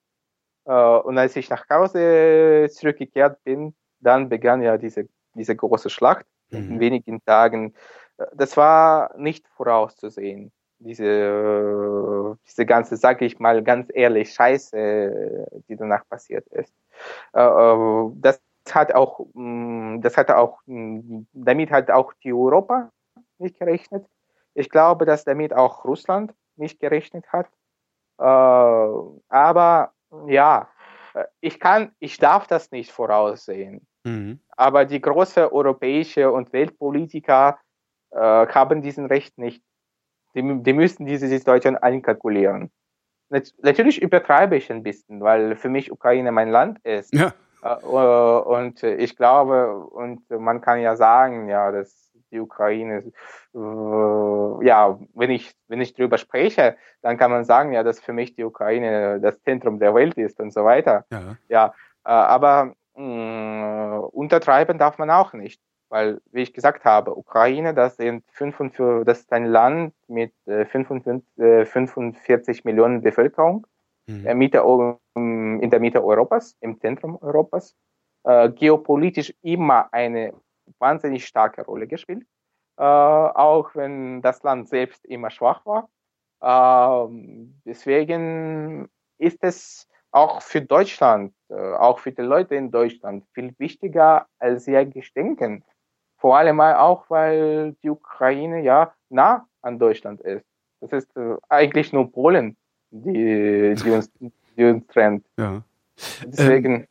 Äh, und als ich nach Hause zurückgekehrt bin, dann begann ja diese, diese große Schlacht mhm. in wenigen Tagen. Das war nicht vorauszusehen diese, diese ganze, sag ich mal ganz ehrlich, Scheiße, die danach passiert ist. Äh, äh, das hat auch, mm, das hat auch, mm, damit hat auch die Europa nicht gerechnet. Ich glaube, dass damit auch Russland nicht gerechnet hat. Äh, aber ja, ich kann, ich darf das nicht voraussehen. Mhm. Aber die große europäische und Weltpolitiker äh, haben diesen Recht nicht. Die, die müssen diese Situation einkalkulieren. Natürlich übertreibe ich ein bisschen, weil für mich Ukraine mein Land ist. Ja. Äh, und ich glaube, und man kann ja sagen, ja, dass die Ukraine, äh, ja, wenn ich, wenn ich drüber spreche, dann kann man sagen, ja, dass für mich die Ukraine das Zentrum der Welt ist und so weiter. Ja, ja äh, aber mh, untertreiben darf man auch nicht. Weil, wie ich gesagt habe, Ukraine, das, sind 45, das ist ein Land mit 45, äh, 45 äh, Millionen Bevölkerung mhm. Mitte, in der Mitte Europas, im Zentrum Europas, äh, geopolitisch immer eine wahnsinnig starke Rolle gespielt, äh, auch wenn das Land selbst immer schwach war. Äh, deswegen ist es auch für Deutschland, auch für die Leute in Deutschland viel wichtiger, als sie eigentlich denken. Vor allem auch, weil die Ukraine ja nah an Deutschland ist. Das ist äh, eigentlich nur Polen, die, die, uns, die uns trennt. Ja. Deswegen. Ähm,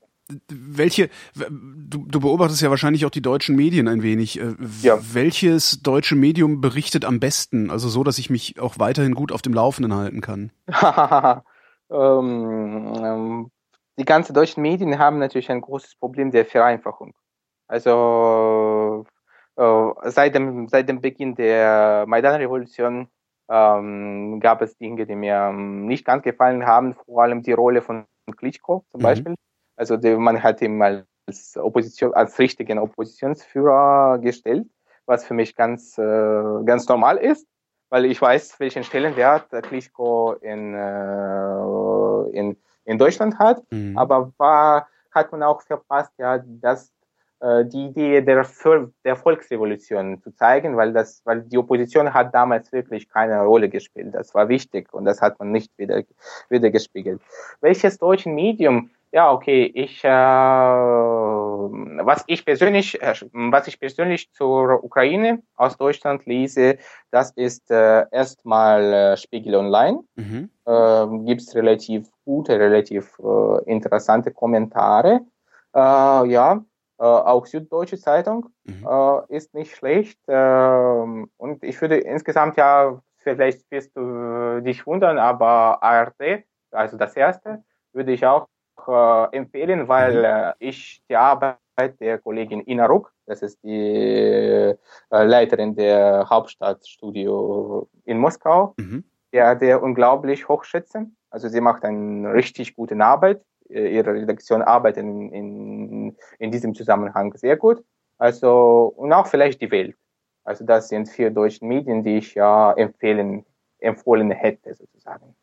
welche, du, du beobachtest ja wahrscheinlich auch die deutschen Medien ein wenig. Äh, ja. Welches deutsche Medium berichtet am besten? Also so, dass ich mich auch weiterhin gut auf dem Laufenden halten kann. ähm, ähm, die ganzen deutschen Medien haben natürlich ein großes Problem der Vereinfachung. Also äh, seit, dem, seit dem Beginn der Maidan-Revolution ähm, gab es Dinge, die mir ähm, nicht ganz gefallen haben, vor allem die Rolle von Klitschko zum mhm. Beispiel. Also die, man hat ihn als Opposition, als richtigen Oppositionsführer gestellt, was für mich ganz, äh, ganz normal ist, weil ich weiß, welchen Stellenwert Klitschko in, äh, in, in Deutschland hat. Mhm. Aber war, hat man auch verpasst, ja, dass äh, die Idee der, der Volksrevolution zu zeigen, weil das, weil die Opposition hat damals wirklich keine Rolle gespielt. Das war wichtig und das hat man nicht wieder, wieder gespiegelt. Welches deutschen Medium? Ja, okay, ich, äh, was ich persönlich, äh, was ich persönlich zur Ukraine aus Deutschland lese, das ist äh, erstmal äh, Spiegel Online. Mhm. Äh, Gibt es relativ gute, relativ äh, interessante Kommentare. Äh, ja, äh, auch Süddeutsche Zeitung mhm. ist nicht schlecht. Äh, und ich würde insgesamt ja, vielleicht wirst du dich wundern, aber ARD, also das erste, würde ich auch äh, empfehlen, weil mhm. Äh, ich die Arbeit der Kollegin Ina Ruck, das ist die äh, Leiterin der Hauptstadtstudio in Moskau, mhm. der, der unglaublich hochschätzen. Also sie macht eine richtig gute Arbeit. Äh, ihre Redaktion arbeitet in, in, in diesem Zusammenhang sehr gut. Also, und auch vielleicht die Welt. Also das sind vier deutsche Medien, die ich ja empfehlen, empfohlen hätte sozusagen.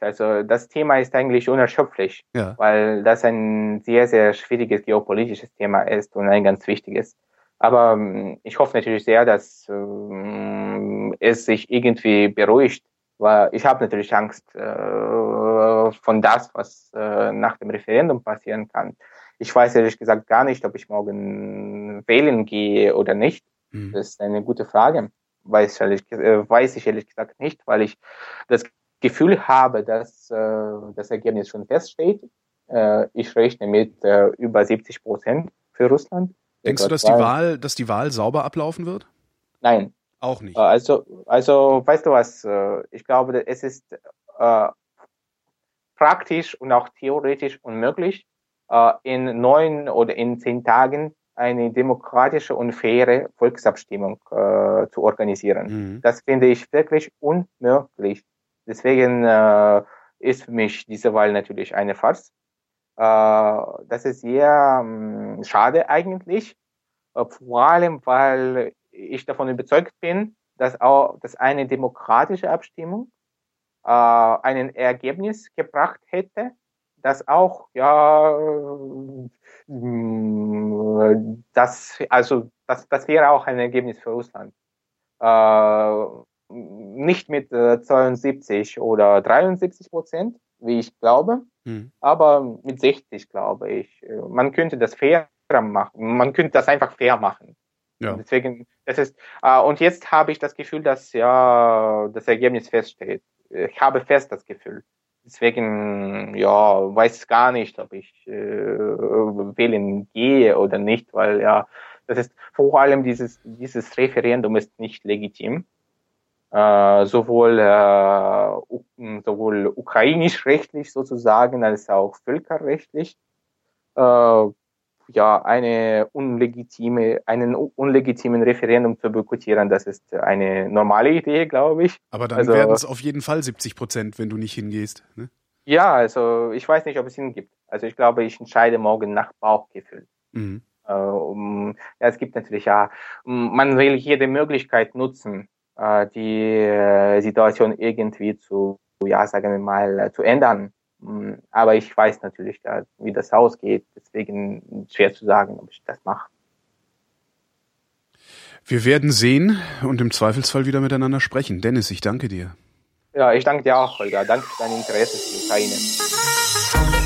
Also das Thema ist eigentlich unerschöpflich, ja. weil das ein sehr, sehr schwieriges geopolitisches Thema ist und ein ganz wichtiges. Aber ähm, ich hoffe natürlich sehr, dass ähm, es sich irgendwie beruhigt, weil ich habe natürlich Angst äh, von das, was äh, nach dem Referendum passieren kann. Ich weiß ehrlich gesagt gar nicht, ob ich morgen wählen gehe oder nicht. Mhm. Das ist eine gute Frage. Weiß, ehrlich, äh, weiß ich ehrlich gesagt nicht, weil ich das Gefühl habe, dass äh, das Ergebnis schon feststeht. Äh, ich rechne mit äh, über 70 Prozent für Russland. Denkst du, dass die Wahl, dass die Wahl sauber ablaufen wird? Nein. Auch nicht. Also, also, weißt du was? Ich glaube, es ist äh, praktisch und auch theoretisch unmöglich, äh, in neun oder in zehn Tagen eine demokratische und faire Volksabstimmung äh, zu organisieren. Mhm. Das finde ich wirklich unmöglich. Deswegen äh, ist für mich diese Wahl natürlich eine Farce. Äh, das ist sehr ähm, schade eigentlich, äh, vor allem weil ich davon überzeugt bin, dass auch dass eine demokratische Abstimmung äh, einen Ergebnis gebracht hätte, das auch ja äh, das also das das wäre auch ein Ergebnis für Russland. Äh, nicht mit äh, 72 oder 73 Prozent, wie ich glaube, hm. aber mit 60 glaube ich. Man könnte das fair machen. Man könnte das einfach fair machen. Ja. deswegen, das ist, äh, und jetzt habe ich das Gefühl, dass ja das Ergebnis feststeht. Ich habe fest das Gefühl. Deswegen, ja, weiß gar nicht, ob ich äh, wählen gehe oder nicht, weil ja, das ist vor allem dieses, dieses Referendum ist nicht legitim. Äh, sowohl, äh, sowohl ukrainisch-rechtlich sozusagen als auch völkerrechtlich. Äh, ja, eine unlegitime, einen unlegitimen Referendum zu boykottieren, das ist eine normale Idee, glaube ich. Aber dann also, werden es auf jeden Fall 70 Prozent, wenn du nicht hingehst. Ne? Ja, also ich weiß nicht, ob es ihn gibt. Also ich glaube, ich entscheide morgen nach Bauchgefühl. Mhm. Äh, um, ja, es gibt natürlich ja, man will jede Möglichkeit nutzen, äh, die äh, Situation irgendwie zu, ja, sagen wir mal, äh, zu ändern. Mm, aber ich weiß natürlich, wie das ausgeht. Deswegen schwer zu sagen, ob ich das mache. Wir werden sehen und im Zweifelsfall wieder miteinander sprechen. Dennis, ich danke dir. Ja, ich danke dir auch, Holger. Danke für dein Interesse für die Ukraine.